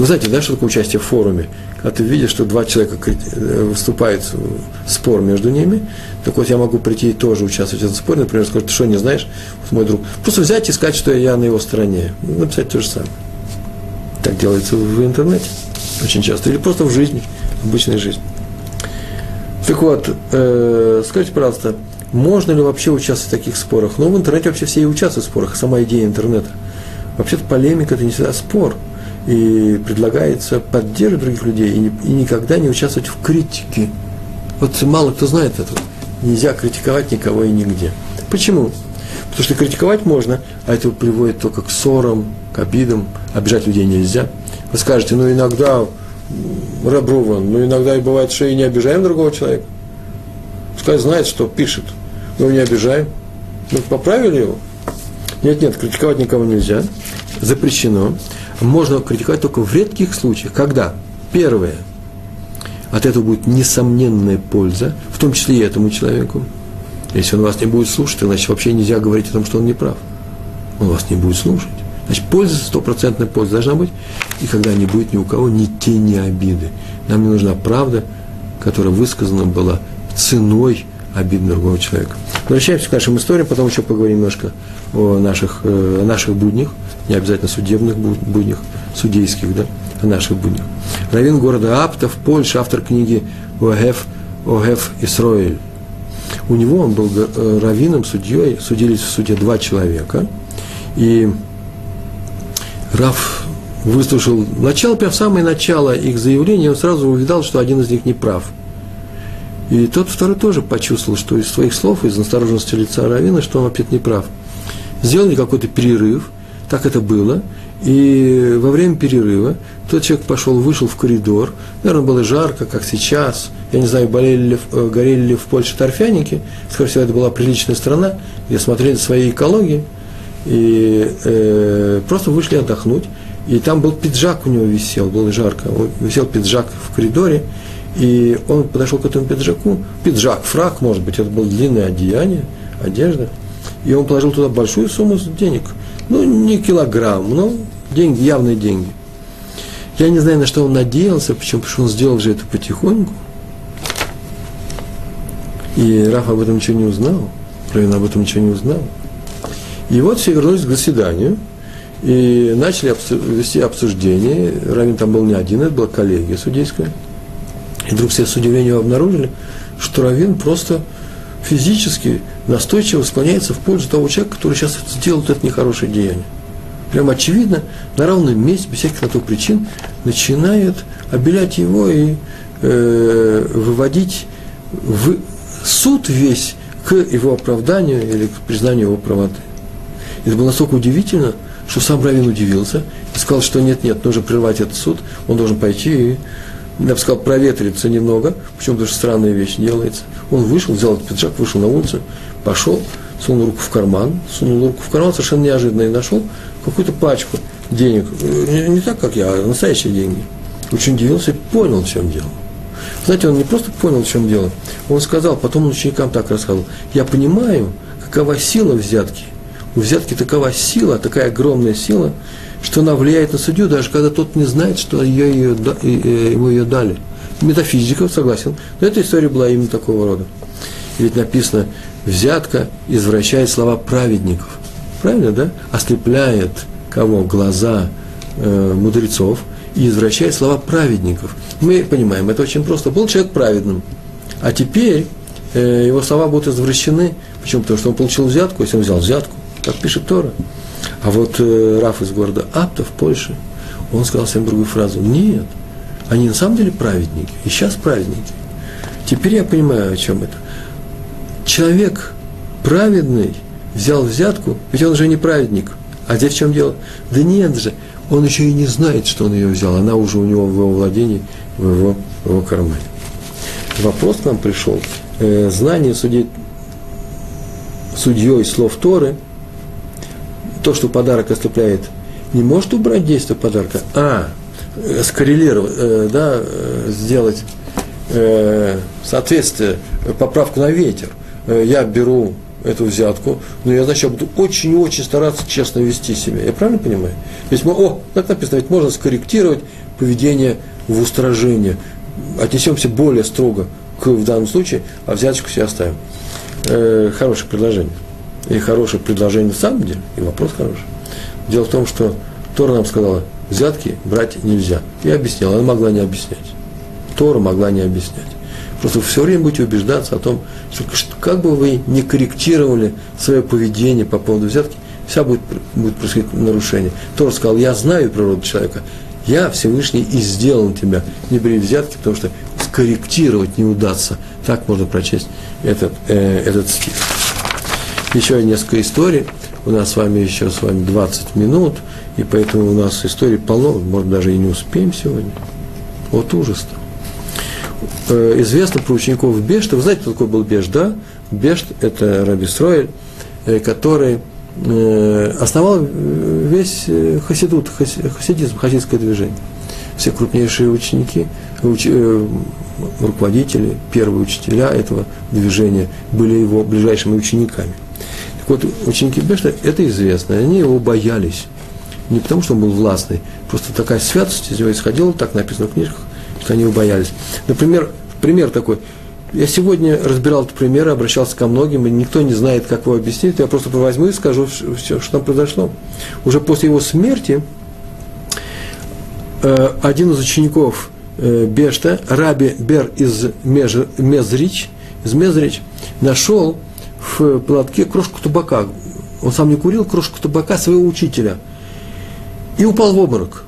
Вы знаете, да, что такое участие в форуме? Когда ты видишь, что два человека э, выступают в спор между ними, так вот я могу прийти и тоже участвовать в этом споре, например, сказать, ты что, не знаешь, вот мой друг. Просто взять и сказать, что я на его стороне. Написать то же самое. Так делается в интернете очень часто. Или просто в жизни обычной жизни. Так вот, э, скажите, пожалуйста, можно ли вообще участвовать в таких спорах? Ну, в интернете вообще все и участвуют в спорах, сама идея интернета. Вообще-то полемика – это не всегда спор. И предлагается поддерживать других людей и, не, и никогда не участвовать в критике. Вот мало кто знает это. Нельзя критиковать никого и нигде. Почему? Потому что критиковать можно, а это приводит только к ссорам, к обидам. Обижать людей нельзя. Вы скажете, ну иногда Рабруван, но иногда и бывает, что и не обижаем другого человека. Пускай знает, что пишет, но не обижаем. Ну, поправили его? Нет, нет, критиковать никого нельзя. Запрещено. Можно критиковать только в редких случаях. Когда? Первое. От этого будет несомненная польза, в том числе и этому человеку. Если он вас не будет слушать, значит вообще нельзя говорить о том, что он не прав. Он вас не будет слушать. Значит, польза, стопроцентная польза должна быть, и когда не будет ни у кого ни тени обиды. Нам не нужна правда, которая высказана была ценой обид другого человека. Возвращаемся к нашим историям, потом еще поговорим немножко о наших, э, о наших буднях, не обязательно судебных буднях, судейских, да, о наших буднях. Равин города Аптов, Польша, автор книги Огеф, Огеф Исроэль. У него он был э, раввином, судьей, судились в суде два человека, и Раф выслушал начало, прям самое начало их заявления, он сразу увидал, что один из них не прав. И тот второй тоже почувствовал, что из своих слов, из настороженности лица Равина, что он опять не прав. Сделали какой-то перерыв, так это было, и во время перерыва тот человек пошел, вышел в коридор, наверное, было жарко, как сейчас, я не знаю, болели ли, э, горели ли в Польше торфяники, скорее всего, это была приличная страна, где смотрели своей экологии, и э, просто вышли отдохнуть, и там был пиджак у него висел, было жарко, висел пиджак в коридоре, и он подошел к этому пиджаку, пиджак, фрак, может быть, это было длинное одеяние, одежда, и он положил туда большую сумму денег, ну, не килограмм, но деньги, явные деньги. Я не знаю, на что он надеялся, почему, потому что он сделал же это потихоньку. И Раф об этом ничего не узнал, Равин об этом ничего не узнал. И вот все вернулись к заседанию – и начали вести обсуждение. Равин там был не один, это была коллегия судейская. И вдруг все с удивлением обнаружили, что Равин просто физически настойчиво склоняется в пользу того человека, который сейчас сделал это нехорошее деяние. Прям очевидно, на равном месте, без всяких на то причин, начинает обелять его и э, выводить в суд весь к его оправданию или к признанию его правоты. Это было настолько удивительно – что сам Равин удивился и сказал, что нет, нет, нужно прервать этот суд, он должен пойти и, я бы сказал, проветриться немного, почему потому что странная вещь делается. Он вышел, взял этот пиджак, вышел на улицу, пошел, сунул руку в карман, сунул руку в карман совершенно неожиданно и нашел какую-то пачку денег. Не, не так, как я, а настоящие деньги. Очень удивился и понял, в чем дело. Знаете, он не просто понял, в чем дело, он сказал, потом он ученикам так рассказывал, я понимаю, какова сила взятки – у взятки такова сила, такая огромная сила, что она влияет на судью, даже когда тот не знает, что ее, ее, ему ее дали. Метафизика, согласен. Но эта история была именно такого рода. Ведь написано, взятка извращает слова праведников. Правильно, да? Ослепляет кого? Глаза э, мудрецов и извращает слова праведников. Мы понимаем, это очень просто. Был человек праведным, а теперь э, его слова будут извращены. Почему? Потому что он получил взятку, если он взял взятку, так пишет Тора. А вот э, Раф из города Апта в Польше, он сказал всем другую фразу. Нет, они на самом деле праведники, и сейчас праведники. Теперь я понимаю, о чем это. Человек праведный взял взятку, ведь он же не праведник. А здесь в чем дело? Да нет же, он еще и не знает, что он ее взял. Она уже у него в его владении, в его, в его кармане. Вопрос к нам пришел. Э, знание судей, судьей слов Торы – то, что подарок ослепляет, не может убрать действие подарка, а э, скоррелировать, э, да, э, сделать э, соответствие, поправку на ветер. Э, я беру эту взятку, но я, значит, я буду очень-очень стараться честно вести себя. Я правильно понимаю? Ведь мы, о, как написано, ведь можно скорректировать поведение в устражение. Отнесемся более строго к, в данном случае, а взяточку себе оставим. Э, хорошее предложение и хорошее предложение в самом деле, и вопрос хороший. Дело в том, что Тора нам сказала, взятки брать нельзя. Я объяснял, она могла не объяснять. Тора могла не объяснять. Просто все время будете убеждаться о том, что как бы вы не корректировали свое поведение по поводу взятки, вся будет, будет происходить нарушение. Тора сказал, я знаю природу человека, я Всевышний и сделал тебя, не бери взятки, потому что скорректировать не удастся. Так можно прочесть этот, э, этот стих еще несколько историй. У нас с вами еще с вами 20 минут, и поэтому у нас историй полно, может, даже и не успеем сегодня. Вот ужас-то. Э, известно про учеников Бешта. Вы знаете, кто такой был Бешт, да? Бешт – это Раби Строэль, э, который э, основал весь хасидут, хасидизм, хасидское движение. Все крупнейшие ученики, уч, руководители, первые учителя этого движения были его ближайшими учениками – вот ученики Бешта, это известно, они его боялись. Не потому, что он был властный, просто такая святость из него исходила, так написано в книжках, что они его боялись. Например, пример такой. Я сегодня разбирал этот пример, обращался ко многим, и никто не знает, как его объяснить. Я просто возьму и скажу все, что там произошло. Уже после его смерти э, один из учеников э, Бешта, Раби Бер из Мезрич, из Мезрич, нашел в платке крошку табака. Он сам не курил крошку табака своего учителя. и упал в обморок.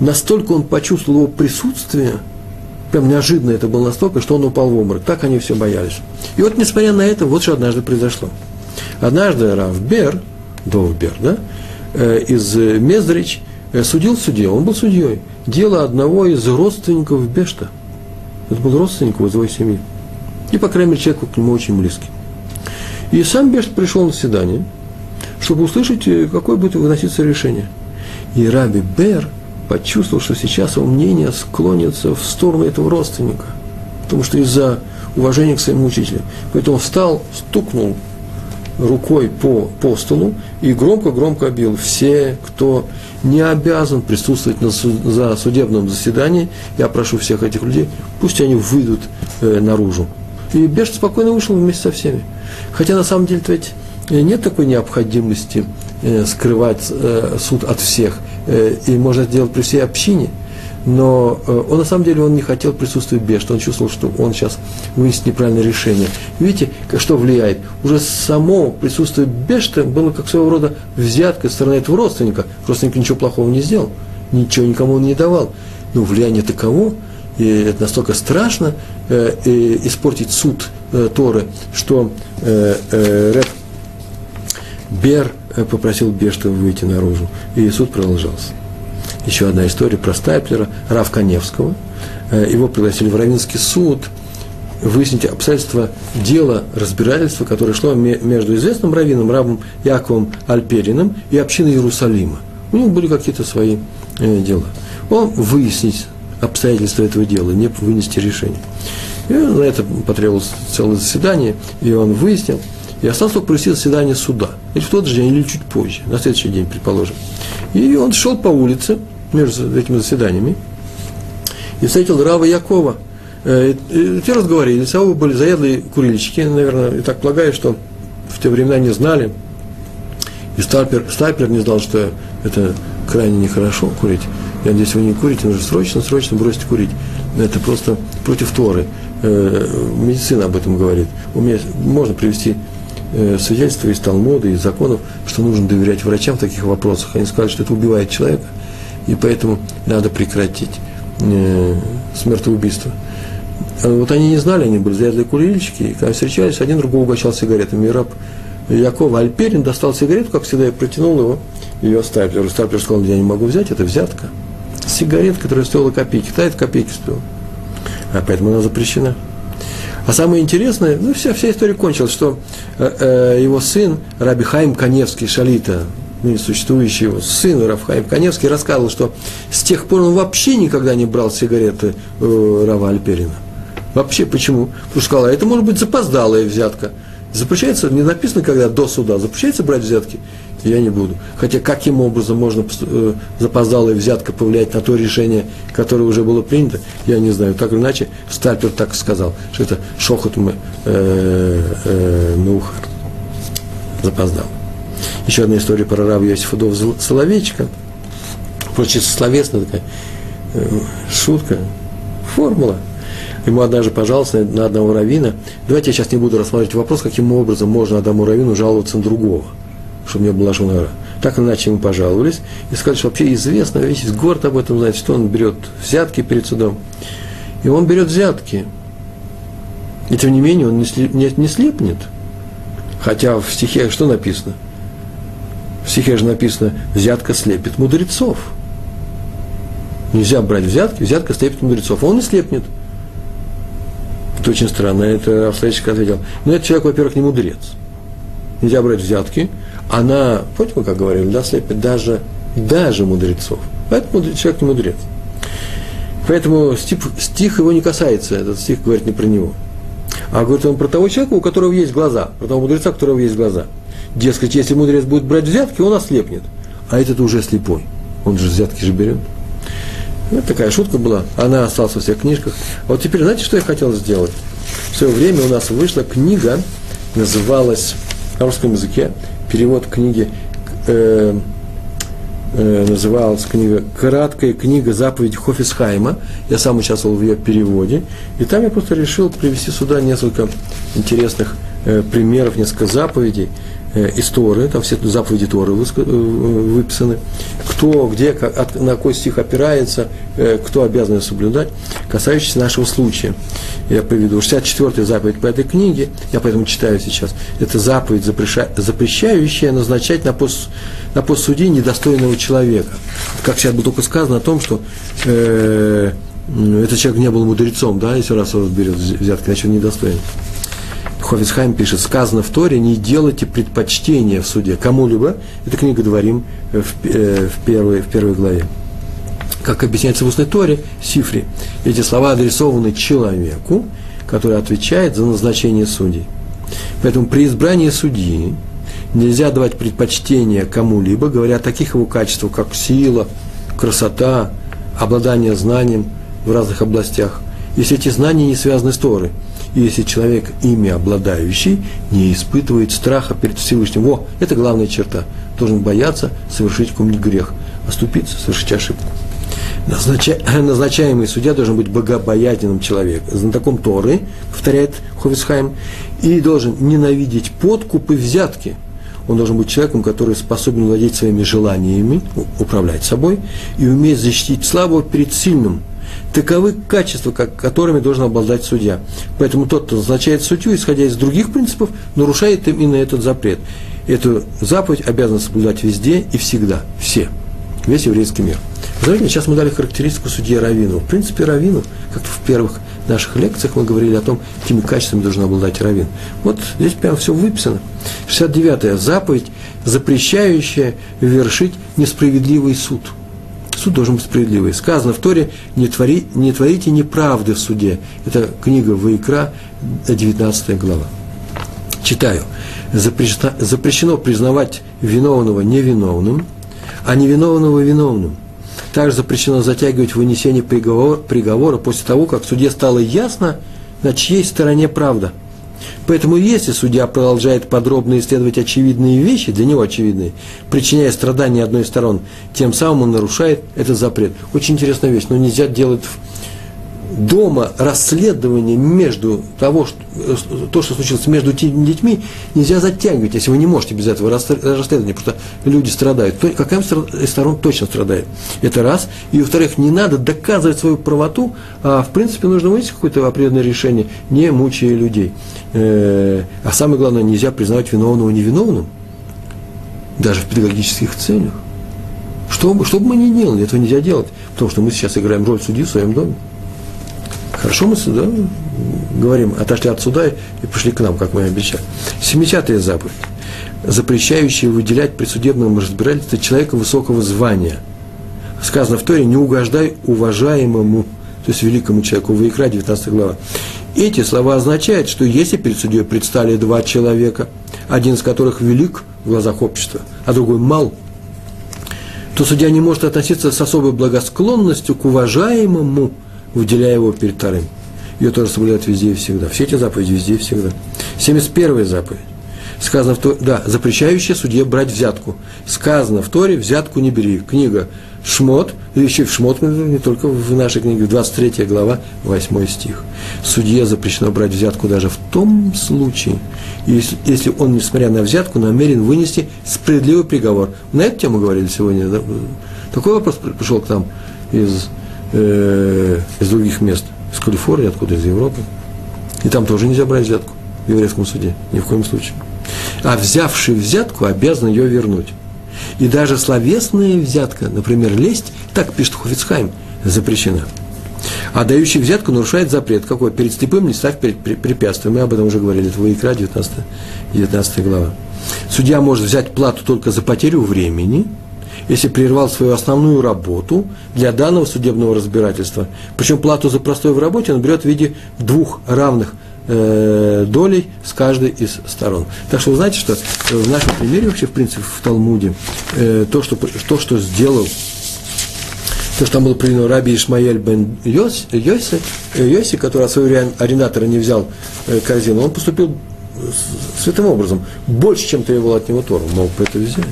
Настолько он почувствовал его присутствие, прям неожиданно это было настолько, что он упал в обморок. Так они все боялись. И вот, несмотря на это, вот что однажды произошло. Однажды Рав Бер, Довбер, да, э, из Мездрич, э, судил судью, он был судьей, дело одного из родственников Бешта. Это был родственник его своей семьи. И, по крайней мере, человек к нему очень близкий. И сам Бешт пришел на свидание, чтобы услышать, э, какое будет выноситься решение. И Раби Бер почувствовал, что сейчас его мнение склонится в сторону этого родственника, потому что из-за уважения к своему учителю. Поэтому он встал, стукнул рукой по, по столу и громко-громко объявил, все, кто не обязан присутствовать на, за судебном заседании, я прошу всех этих людей, пусть они выйдут э, наружу. И Бешт спокойно вышел вместе со всеми. Хотя на самом деле ведь нет такой необходимости э, скрывать э, суд от всех, э, и можно сделать при всей общине – но э, он на самом деле он не хотел присутствовать Бешта, он чувствовал, что он сейчас вынесет неправильное решение. Видите, что влияет? Уже само присутствие Бешта было как своего рода взятка со стороны этого родственника. Родственник ничего плохого не сделал, ничего никому он не давал. Но влияние таково, и это настолько страшно э, э, испортить суд э, Торы, что э, э, Ред Бер э, попросил Бешта выйти наружу, и суд продолжался еще одна история про Стайплера, Рав Коневского. Э, его пригласили в Равинский суд выяснить обстоятельства дела разбирательства, которое шло между известным раввином, Равом Яковом Альпериным и общиной Иерусалима. У них были какие-то свои э, дела. Он выяснить обстоятельства этого дела, не вынести решение. И на это потребовалось целое заседание, и он выяснил, и осталось только провести заседание суда. Или в тот же день, или чуть позже, на следующий день, предположим. И он шел по улице между этими заседаниями и встретил Рава Якова. Э, и те разговорились, а оба были заядлые курильщики, наверное, и так полагаю, что в те времена не знали. И Стайпер, Стайпер не знал, что это крайне нехорошо курить. Я надеюсь, вы не курите, нужно срочно, срочно бросить курить. Это просто против Торы. Э, медицина об этом говорит. У меня можно привести э, свидетельства из Талмуда, из законов, что нужно доверять врачам в таких вопросах. Они сказали, что это убивает человека, и поэтому надо прекратить э, смертоубийство. А вот они не знали, они были заядлые курильщики, и когда встречались, один другого угощал сигаретами. И раб Якова Альперин достал сигарету, как всегда, и протянул его, ее Стайплер. Стайплер сказал, я не могу взять, это взятка. Сигарет, которая стоила копейки, та это копейки стоила. А поэтому она запрещена. А самое интересное, ну, вся, вся история кончилась, что э, э, его сын, Раби Хайм Каневский, Шалита, ныне существующий его сын, Рафхайм Каневский, рассказывал, что с тех пор он вообще никогда не брал сигареты э, Рава Альперина. Вообще почему? Потому что сказал, а это может быть запоздалая взятка. Запрещается, не написано, когда до суда, запрещается брать взятки я не буду. Хотя каким образом можно э, запоздалая взятка повлиять на то решение, которое уже было принято, я не знаю. Так или иначе, Стальпер так сказал, что это шохот мы, э, э, Меухар. Запоздал. Еще одна история про раба Иосифа Дов Соловейчика. Впрочем, словесная такая э, шутка, формула. Ему однажды пожаловался на одного равина. Давайте я сейчас не буду рассматривать вопрос, каким образом можно одному равину жаловаться на другого – чтобы не было шунара. Так иначе ему пожаловались и сказали, что вообще известно, весь город об этом знает, что он берет взятки перед судом. И он берет взятки. И тем не менее он не, не, не слепнет. Хотя в стихе что написано? В стихе же написано, взятка слепит мудрецов. Нельзя брать взятки, взятка слепит мудрецов. Он не слепнет. Это очень странно, это обстоятельство ответил. Но этот человек, во-первых, не мудрец. Нельзя брать взятки, она, помните, мы как говорили, да, слепит даже, даже мудрецов. Поэтому человек не мудрец. Поэтому стих, стих его не касается, этот стих говорит не про него. А говорит он про того человека, у которого есть глаза, про того мудреца, у которого есть глаза. Дескать, если мудрец будет брать взятки, он ослепнет. А этот уже слепой. Он же взятки же берет. Вот такая шутка была. Она осталась во всех книжках. А вот теперь, знаете, что я хотел сделать? В свое время у нас вышла книга, называлась на русском языке перевод книги э, э, называлась книга «Краткая книга заповеди Хофисхайма». Я сам участвовал в ее переводе. И там я просто решил привести сюда несколько интересных э, примеров, несколько заповедей из Торы, там все заповеди Торы э, выписаны, кто, где, как, на какой стих опирается, кто обязан ее соблюдать, касающиеся нашего случая. Я приведу 64-я заповедь по этой книге, я поэтому читаю сейчас. Это заповедь, запрещающая назначать на пост, на пост судьи недостойного человека. Как сейчас было только сказано о том, что э, этот человек не был мудрецом, да, если раз он берет взятки, значит, он недостоин. Хофисхайм пишет, сказано в Торе, не делайте предпочтения в суде кому-либо. Это книга Дворим в, э, в, первой, в первой главе. Как объясняется в устной Торе, Сифри, эти слова адресованы человеку, который отвечает за назначение судей. Поэтому при избрании судьи нельзя давать предпочтение кому-либо, говоря о таких его качествах, как сила, красота, обладание знанием – в разных областях, если эти знания не связаны с Торой, если человек, ими обладающий, не испытывает страха перед Всевышним. О, это главная черта. Должен бояться совершить какой-нибудь грех, оступиться, совершить ошибку. Назнача... Назначаемый судья должен быть богобоязненным человеком, знатоком Торы, повторяет Ховисхайм, и должен ненавидеть подкупы, взятки. Он должен быть человеком, который способен владеть своими желаниями, управлять собой, и уметь защитить слабого перед сильным – Таковы качества, которыми должен обладать судья. Поэтому тот, кто назначает судью, исходя из других принципов, нарушает именно этот запрет. Эту заповедь обязан соблюдать везде и всегда. Все. Весь еврейский мир. Знаете, сейчас мы дали характеристику судьи Равину. В принципе, Равину, как в первых наших лекциях мы говорили о том, какими качествами должен обладать Равин. Вот здесь прямо все выписано. 69-я заповедь, запрещающая вершить несправедливый суд – Суд должен быть справедливый. Сказано в Торе, не, твори, не творите неправды в суде. Это книга Ваикра, 19 глава. Читаю. Запрещено, запрещено признавать виновного невиновным, а невиновного виновным. Также запрещено затягивать вынесение приговора, приговора после того, как в суде стало ясно, на чьей стороне правда – Поэтому если судья продолжает подробно исследовать очевидные вещи, для него очевидные, причиняя страдания одной из сторон, тем самым он нарушает этот запрет. Очень интересная вещь, но нельзя делать дома расследование между того, что, то, что случилось между теми детьми, нельзя затягивать, если вы не можете без этого расследования, потому что люди страдают. Какая из сторон точно страдает. Это раз. И, во-вторых, не надо доказывать свою правоту, а, в принципе, нужно вынести какое-то определенное решение, не мучая людей. Э, а самое главное, нельзя признавать виновного невиновным, даже в педагогических целях. Что, что бы мы ни делали, этого нельзя делать, потому что мы сейчас играем роль судьи в своем доме. Хорошо мы сюда говорим, отошли от суда и пришли к нам, как мы и обещали. 70-я заповедь, запрещающая выделять при судебном разбирательстве человека высокого звания. Сказано в Торе, не угождай уважаемому, то есть великому человеку, Ваикра, 19 глава. Эти слова означают, что если перед судьей предстали два человека, один из которых велик в глазах общества, а другой мал, то судья не может относиться с особой благосклонностью к уважаемому выделяя его перед вторым. Ее тоже соблюдают везде и всегда. Все эти заповеди везде и всегда. 71 заповедь. Сказано в Торе, да, запрещающая судье брать взятку. Сказано в Торе, взятку не бери. Книга Шмот, еще в Шмот, не только в нашей книге, 23 глава, 8 стих. Судье запрещено брать взятку даже в том случае, если, если он, несмотря на взятку, намерен вынести справедливый приговор. На эту тему говорили сегодня. Да? Такой вопрос пришел к нам из э, из других мест, из Калифорнии, откуда, из Европы. И там тоже нельзя брать взятку в еврейском суде, ни в коем случае. А взявший взятку обязан ее вернуть. И даже словесная взятка, например, лесть, так пишет Хофицхайм, запрещена. А дающий взятку нарушает запрет. Какой? Перед слепым не ставь перед препятствием. Мы об этом уже говорили. Это Ваикра, 19, 19 глава. Судья может взять плату только за потерю времени – если прервал свою основную работу для данного судебного разбирательства. Причем плату за простой в работе он берет в виде двух равных э, долей с каждой из сторон. Так что вы знаете, что в нашем примере вообще, в принципе, в Талмуде, э, то, что, то, что сделал то, что там было приведено Раби Ишмаэль бен Йоси, Йоси, Йоси который от своего арендатора не взял э, корзину, он поступил святым образом. Больше, чем требовал от него Тору, мог бы это взять.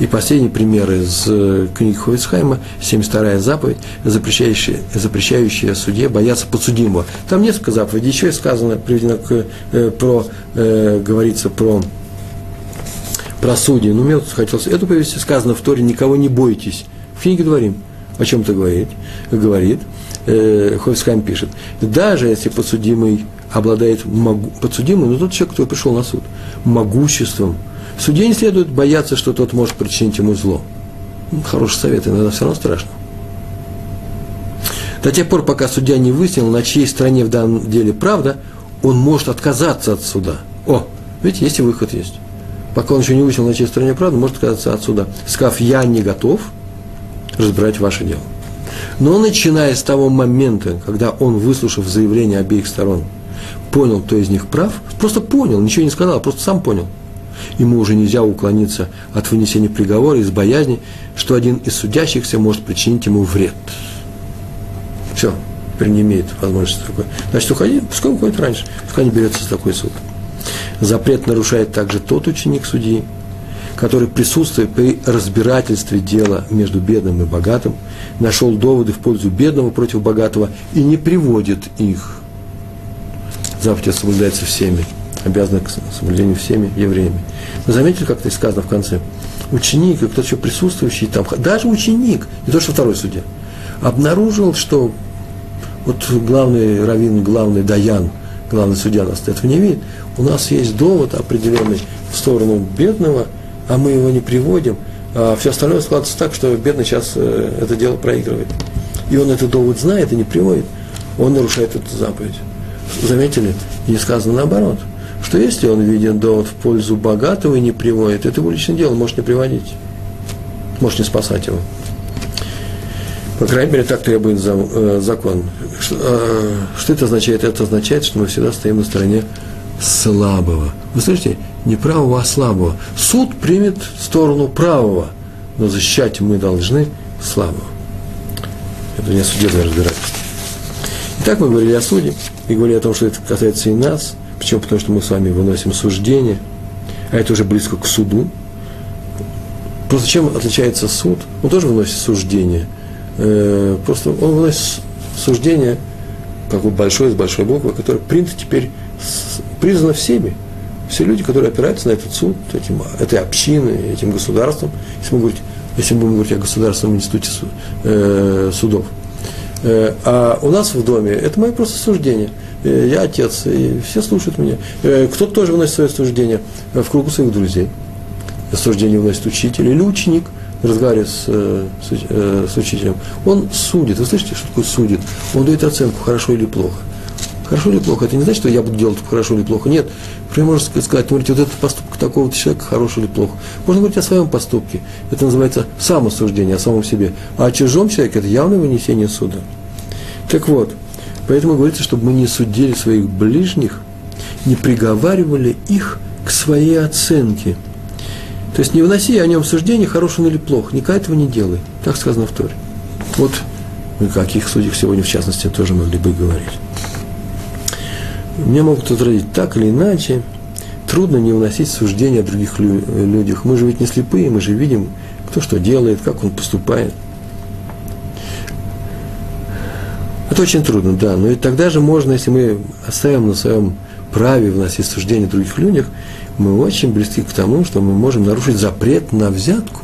И последний пример из э, книги Ховицхайма, 72-я заповедь, запрещающая, запрещающая судье бояться подсудимого. Там несколько заповедей, еще и сказано, приведено к, э, про, э, говорится про про судьи. Но мне хотелось эту повести сказано в Торе, никого не бойтесь. В книге говорим, о чем-то говорит, говорит э, пишет, даже если подсудимый обладает могу, подсудимым, но тот человек, который пришел на суд, могуществом, судье не следует бояться, что тот может причинить ему зло. Ну, хороший совет, иногда все равно страшно. До тех пор, пока судья не выяснил, на чьей стороне в данном деле правда, он может отказаться от суда. О, видите, есть и выход есть. Пока он еще не выяснил, на чьей стороне правда, может отказаться от суда. Сказав, я не готов разбирать ваше дело. Но начиная с того момента, когда он, выслушав заявление обеих сторон, понял, кто из них прав, просто понял, ничего не сказал, просто сам понял. Ему уже нельзя уклониться от вынесения приговора из боязни, что один из судящихся может причинить ему вред. Все, теперь не имеет возможности такой. Значит, уходи, пускай уходит раньше, пускай не берется за такой суд. Запрет нарушает также тот ученик судьи, который, присутствуя при разбирательстве дела между бедным и богатым, нашел доводы в пользу бедного против богатого и не приводит их. Заповедь соблюдается всеми, обязана к соблюдению всеми евреями. Вы заметили, как это сказано в конце? Ученик, и кто-то еще присутствующий там, даже ученик, не то что второй судья, обнаружил, что вот главный раввин, главный даян, главный судья нас этого не видит, у нас есть довод определенный в сторону бедного – а мы его не приводим, а все остальное складывается так, что бедный сейчас э, это дело проигрывает. И он этот довод знает и не приводит, он нарушает эту заповедь. Заметили? Не сказано наоборот, что если он видит довод в пользу богатого и не приводит, это его личное дело, может не приводить, может не спасать его. По крайней мере, так требует э, закон. Э, что это означает? Это означает, что мы всегда стоим на стороне слабого. Вы слышите? Не правого, а слабого. Суд примет сторону правого, но защищать мы должны слабого. Это не судебное разбирательство. Итак, мы говорили о суде и говорили о том, что это касается и нас. Почему? Потому что мы с вами выносим суждение, а это уже близко к суду. Просто чем отличается суд? Он тоже выносит суждение. Э, просто он выносит суждение, как бы большое с большой буквы, которое принято теперь признано всеми. Все люди, которые опираются на этот суд, этим, этой общины, этим государством, если мы, говорить, если мы будем говорить о государственном институте э, судов. Э, а у нас в доме это мое просто суждение. Э, я отец, и все слушают меня. Э, кто-то тоже выносит свое суждение в кругу своих друзей. Суждение выносит учитель или ученик, разговаривая с, э, с, э, с учителем. Он судит. Вы слышите, что такое судит? Он дает оценку, хорошо или плохо. Хорошо или плохо? Это не значит, что я буду делать хорошо или плохо. Нет. Например, можно сказать, смотрите, вот этот поступок такого-то человека хороший или плохо. Можно говорить о своем поступке. Это называется самосуждение о самом себе. А о чужом человеке – это явное вынесение суда. Так вот, поэтому говорится, чтобы мы не судили своих ближних, не приговаривали их к своей оценке. То есть не вноси о нем суждение, хороший он или плох. Никогда этого не делай. Так сказано в Торе. Вот о каких судьях сегодня, в частности, тоже могли бы говорить. Меня могут отразить так или иначе. Трудно не вносить суждения о других людях. Мы же ведь не слепые, мы же видим, кто что делает, как он поступает. Это очень трудно, да. Но и тогда же можно, если мы оставим на своем праве вносить суждения других людях, мы очень близки к тому, что мы можем нарушить запрет на взятку.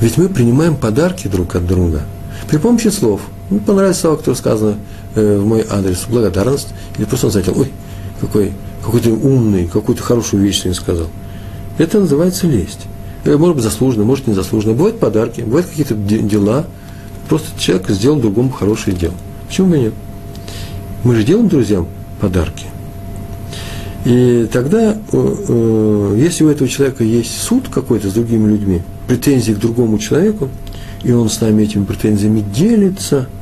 Ведь мы принимаем подарки друг от друга при помощи слов. Мне понравилось слово, которое сказано Э, в мой адрес благодарность, или просто он заметил, ой, какой, какой ты умный, какую то хорошую вещь ты сказал. Это называется лесть. Э, может быть, заслуженно, может, не заслуженно. Бывают подарки, бывают какие-то дела. Просто человек сделал другому хорошее дело. Почему бы нет? Мы же делаем друзьям подарки. И тогда, э, если у этого человека есть суд какой-то с другими людьми, претензии к другому человеку, и он с нами этими претензиями делится –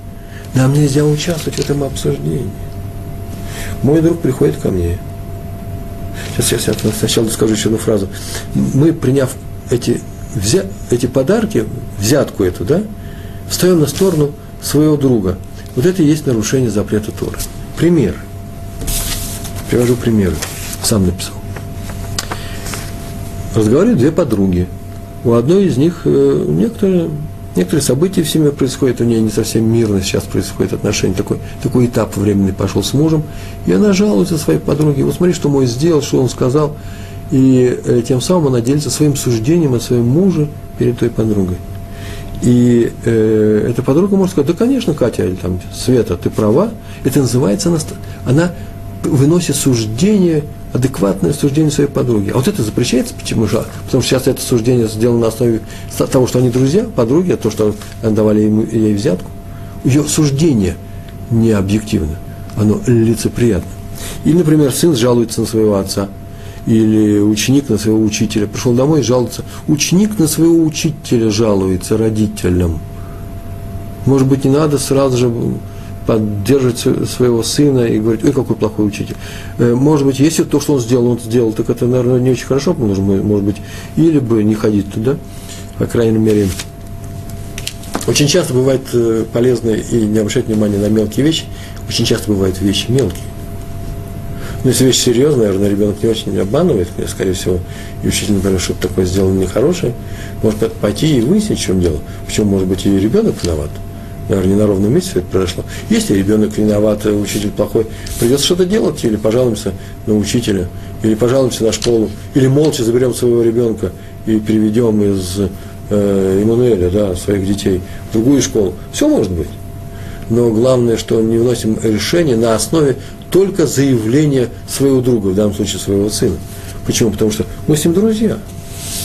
нам нельзя участвовать в этом обсуждении. Мой друг приходит ко мне. Сейчас, сейчас я сначала скажу еще одну фразу. Мы, приняв эти, взя, эти подарки, взятку эту, да, встаем на сторону своего друга. Вот это и есть нарушение запрета Торы. Пример. Привожу примеры. Сам написал. Разговаривают две подруги. у одной из них э, некоторые, некоторые события в семье происходят, у нее не совсем мирно сейчас происходит отношение, такой, такой этап временный пошел с мужем, и она жалуется своей подруге, вот смотри, что мой сделал, что он сказал, и э, тем самым она делится своим суждением о своем муже перед той подругой. И э, эта подруга может сказать, да, конечно, Катя, или там, Света, ты права. Это называется, она, она выносит суждение, адекватное суждение своей подруги. А вот это запрещается, почему же? Потому что сейчас это суждение сделано на основе того, что они друзья, подруги, а то, что давали ему, ей взятку. Ее суждение не объективно, оно лицеприятно. Или, например, сын жалуется на своего отца – или ученик на своего учителя. Пришел домой и жалуется. Ученик на своего учителя жалуется родителям. Может быть, не надо сразу же поддерживать своего сына и говорить, ой, какой плохой учитель. Э, может быть, если то, что он сделал, он сделал, так это, наверное, не очень хорошо, может быть, или бы не ходить туда, по крайней мере. Очень часто бывает э, полезно и не обращать внимания на мелкие вещи, очень часто бывают вещи мелкие. Но если вещь серьезная, наверное, ребенок не очень обманывает, скорее всего, и учитель, например, что-то такое сделал нехорошее, может пойти и выяснить, в чем дело. Почему, может быть, и ребенок виноват. Наверное, не на ровном месте все это произошло. Если ребенок виноват, учитель плохой, придется что-то делать, или пожалуемся на учителя, или пожалуемся на школу, или молча заберем своего ребенка и переведем из э, Эммануэля, да, своих детей в другую школу. Все может быть. Но главное, что не вносим решение на основе только заявление своего друга, в данном случае своего сына. Почему? Потому что мы с ним друзья.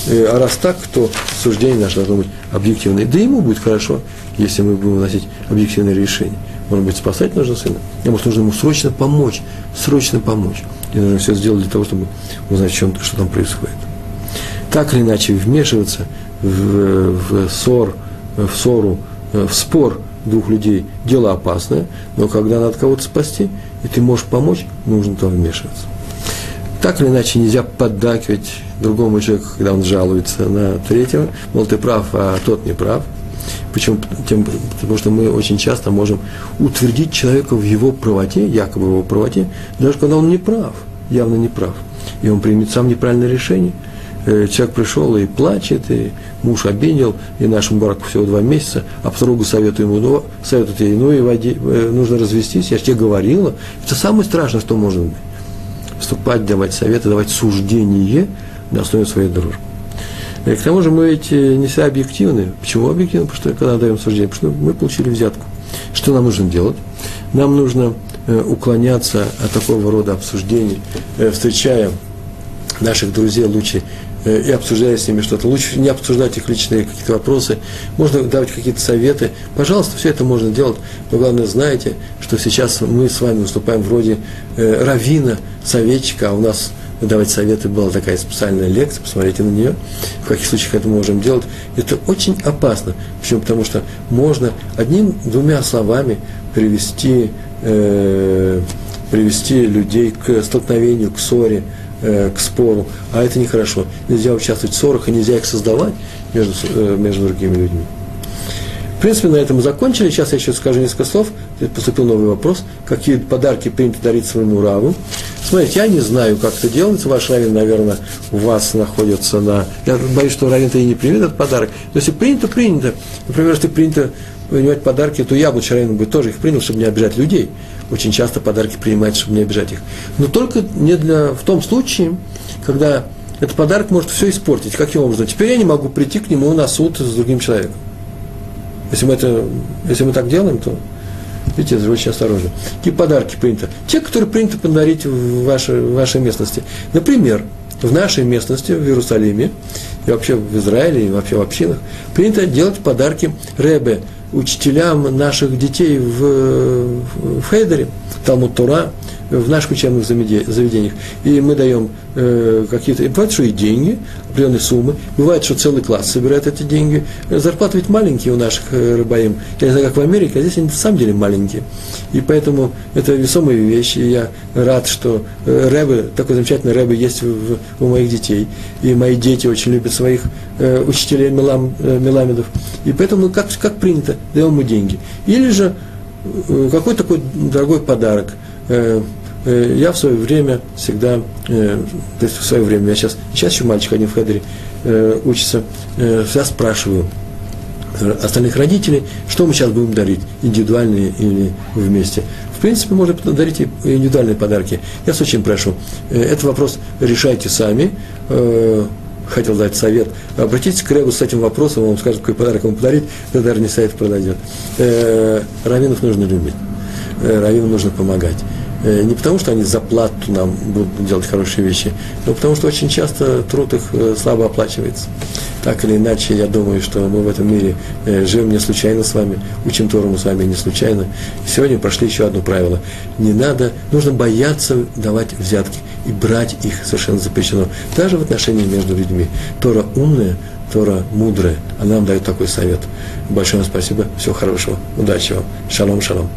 Э, а раз так, то суждение наше должно быть объективное. Да ему будет хорошо, если мы будем выносить объективное решение. Может быть, спасать нужно сына, а может, нужно ему срочно помочь, срочно помочь. И нужно все сделать для того, чтобы узнать, что, что там происходит. Так или иначе, вмешиваться в, в ссор, в ссору, в спор двух людей – дело опасное, но когда надо кого-то спасти – и ты можешь помочь, нужно то вмешиваться. Так или иначе, нельзя поддакивать другому человеку, когда он жалуется на третьего, мол, ты прав, а тот не прав. Почему? Тем, потому что мы очень часто можем утвердить человека в его правоте, якобы его правоте, даже когда он не прав, явно не прав. И он примет сам неправильное решение – человек пришел и плачет, и муж обидел, и нашему браку всего два месяца, а подруга советует ему, ну, советует ей, ну и води, э, нужно развестись, я же тебе говорила. Это самое страшное, что может быть. Вступать, давать советы, давать суждение на основе своей дружбы. И к тому же мы ведь э, не все объективны. Почему объективны? Потому что когда даем суждение, потому что мы получили взятку. Что нам нужно делать? Нам нужно уклоняться от такого рода обсуждений, встречая наших друзей лучше Э, и обсуждая с ними что-то. Лучше не обсуждать их личные какие-то вопросы. Можно давать какие-то советы. Пожалуйста, все это можно делать. Но главное, знаете, что сейчас мы с вами выступаем вроде э, равина, советчика, а у нас давать советы была такая специальная лекция, посмотрите на нее, в каких случаях это можем делать. Это очень опасно. Почему? Потому что можно одним-двумя словами привести, э, привести людей к столкновению, к ссоре, Э, к спору, а это нехорошо. Нельзя участвовать в ссорах, и нельзя их создавать между, э, между другими людьми. В принципе, на этом мы закончили. Сейчас я еще скажу несколько слов. Поступил новый вопрос. Какие подарки принято дарить своему раву? Смотрите, я не знаю, как это делается. Ваш равен, наверное, у вас находится на... Я боюсь, что равен-то и не примет этот подарок. Но если принято, принято. Например, если принято принимать подарки, то я бы равен бы тоже их принял, чтобы не обижать людей очень часто подарки принимает, чтобы не обижать их. Но только не для, в том случае, когда этот подарок может все испортить. Каким образом? Теперь я не могу прийти к нему на суд с другим человеком. Если мы, это, если мы так делаем, то, видите, это очень осторожно. Какие подарки принято? Те, которые принято подарить в вашей, в вашей местности. Например, в нашей местности, в Иерусалиме, и вообще в Израиле, и вообще в общинах, принято делать подарки Ребе, учителям наших детей в, в Хейдере, Талмуд Тора, в наших учебных заведениях. И мы даем э, какие-то, бывает, что и деньги, определенные суммы, бывает, что целый класс собирает эти деньги. Зарплаты ведь маленькие у наших э, рыбаим. Я не знаю, как в Америке, а здесь они на самом деле маленькие. И поэтому это весомые вещи. И я рад, что э, рэбы, такой замечательный рэбы есть в, у моих детей. И мои дети очень любят своих э, учителей мелам, э, меламедов. И поэтому, как, как принято, даем ему деньги. Или же э, какой такой дорогой подарок – э, Э, я в свое время всегда, э, то есть в свое время, я сейчас, сейчас еще мальчик один в хедере, э, учатся, э, я спрашиваю остальных родителей, что мы сейчас будем дарить, индивидуальные или вместе. В принципе, можно дарить и индивидуальные подарки. Я вас очень прошу, этот вопрос решайте сами, хотел дать совет, обратитесь к Ребу с этим вопросом, он вам скажет, какой подарок ему подарить, тогда не совет продойдет. Э, раввинов нужно любить, э, раввинам нужно помогать. Э, не потому, что они за плату нам будут делать хорошие вещи, но потому, что очень часто труд их э, слабо оплачивается. Так или иначе, я думаю, что мы в этом мире э, живем не случайно с вами, учим Тору мы с вами не случайно. сегодня прошли еще одно правило. Не надо, нужно бояться давать взятки и брать их совершенно запрещено. Даже в отношении между людьми. Тора умная, Тора мудрая. Она нам дает такой совет. Большое вам спасибо. Всего хорошего. Удачи вам. Шалом, шалом.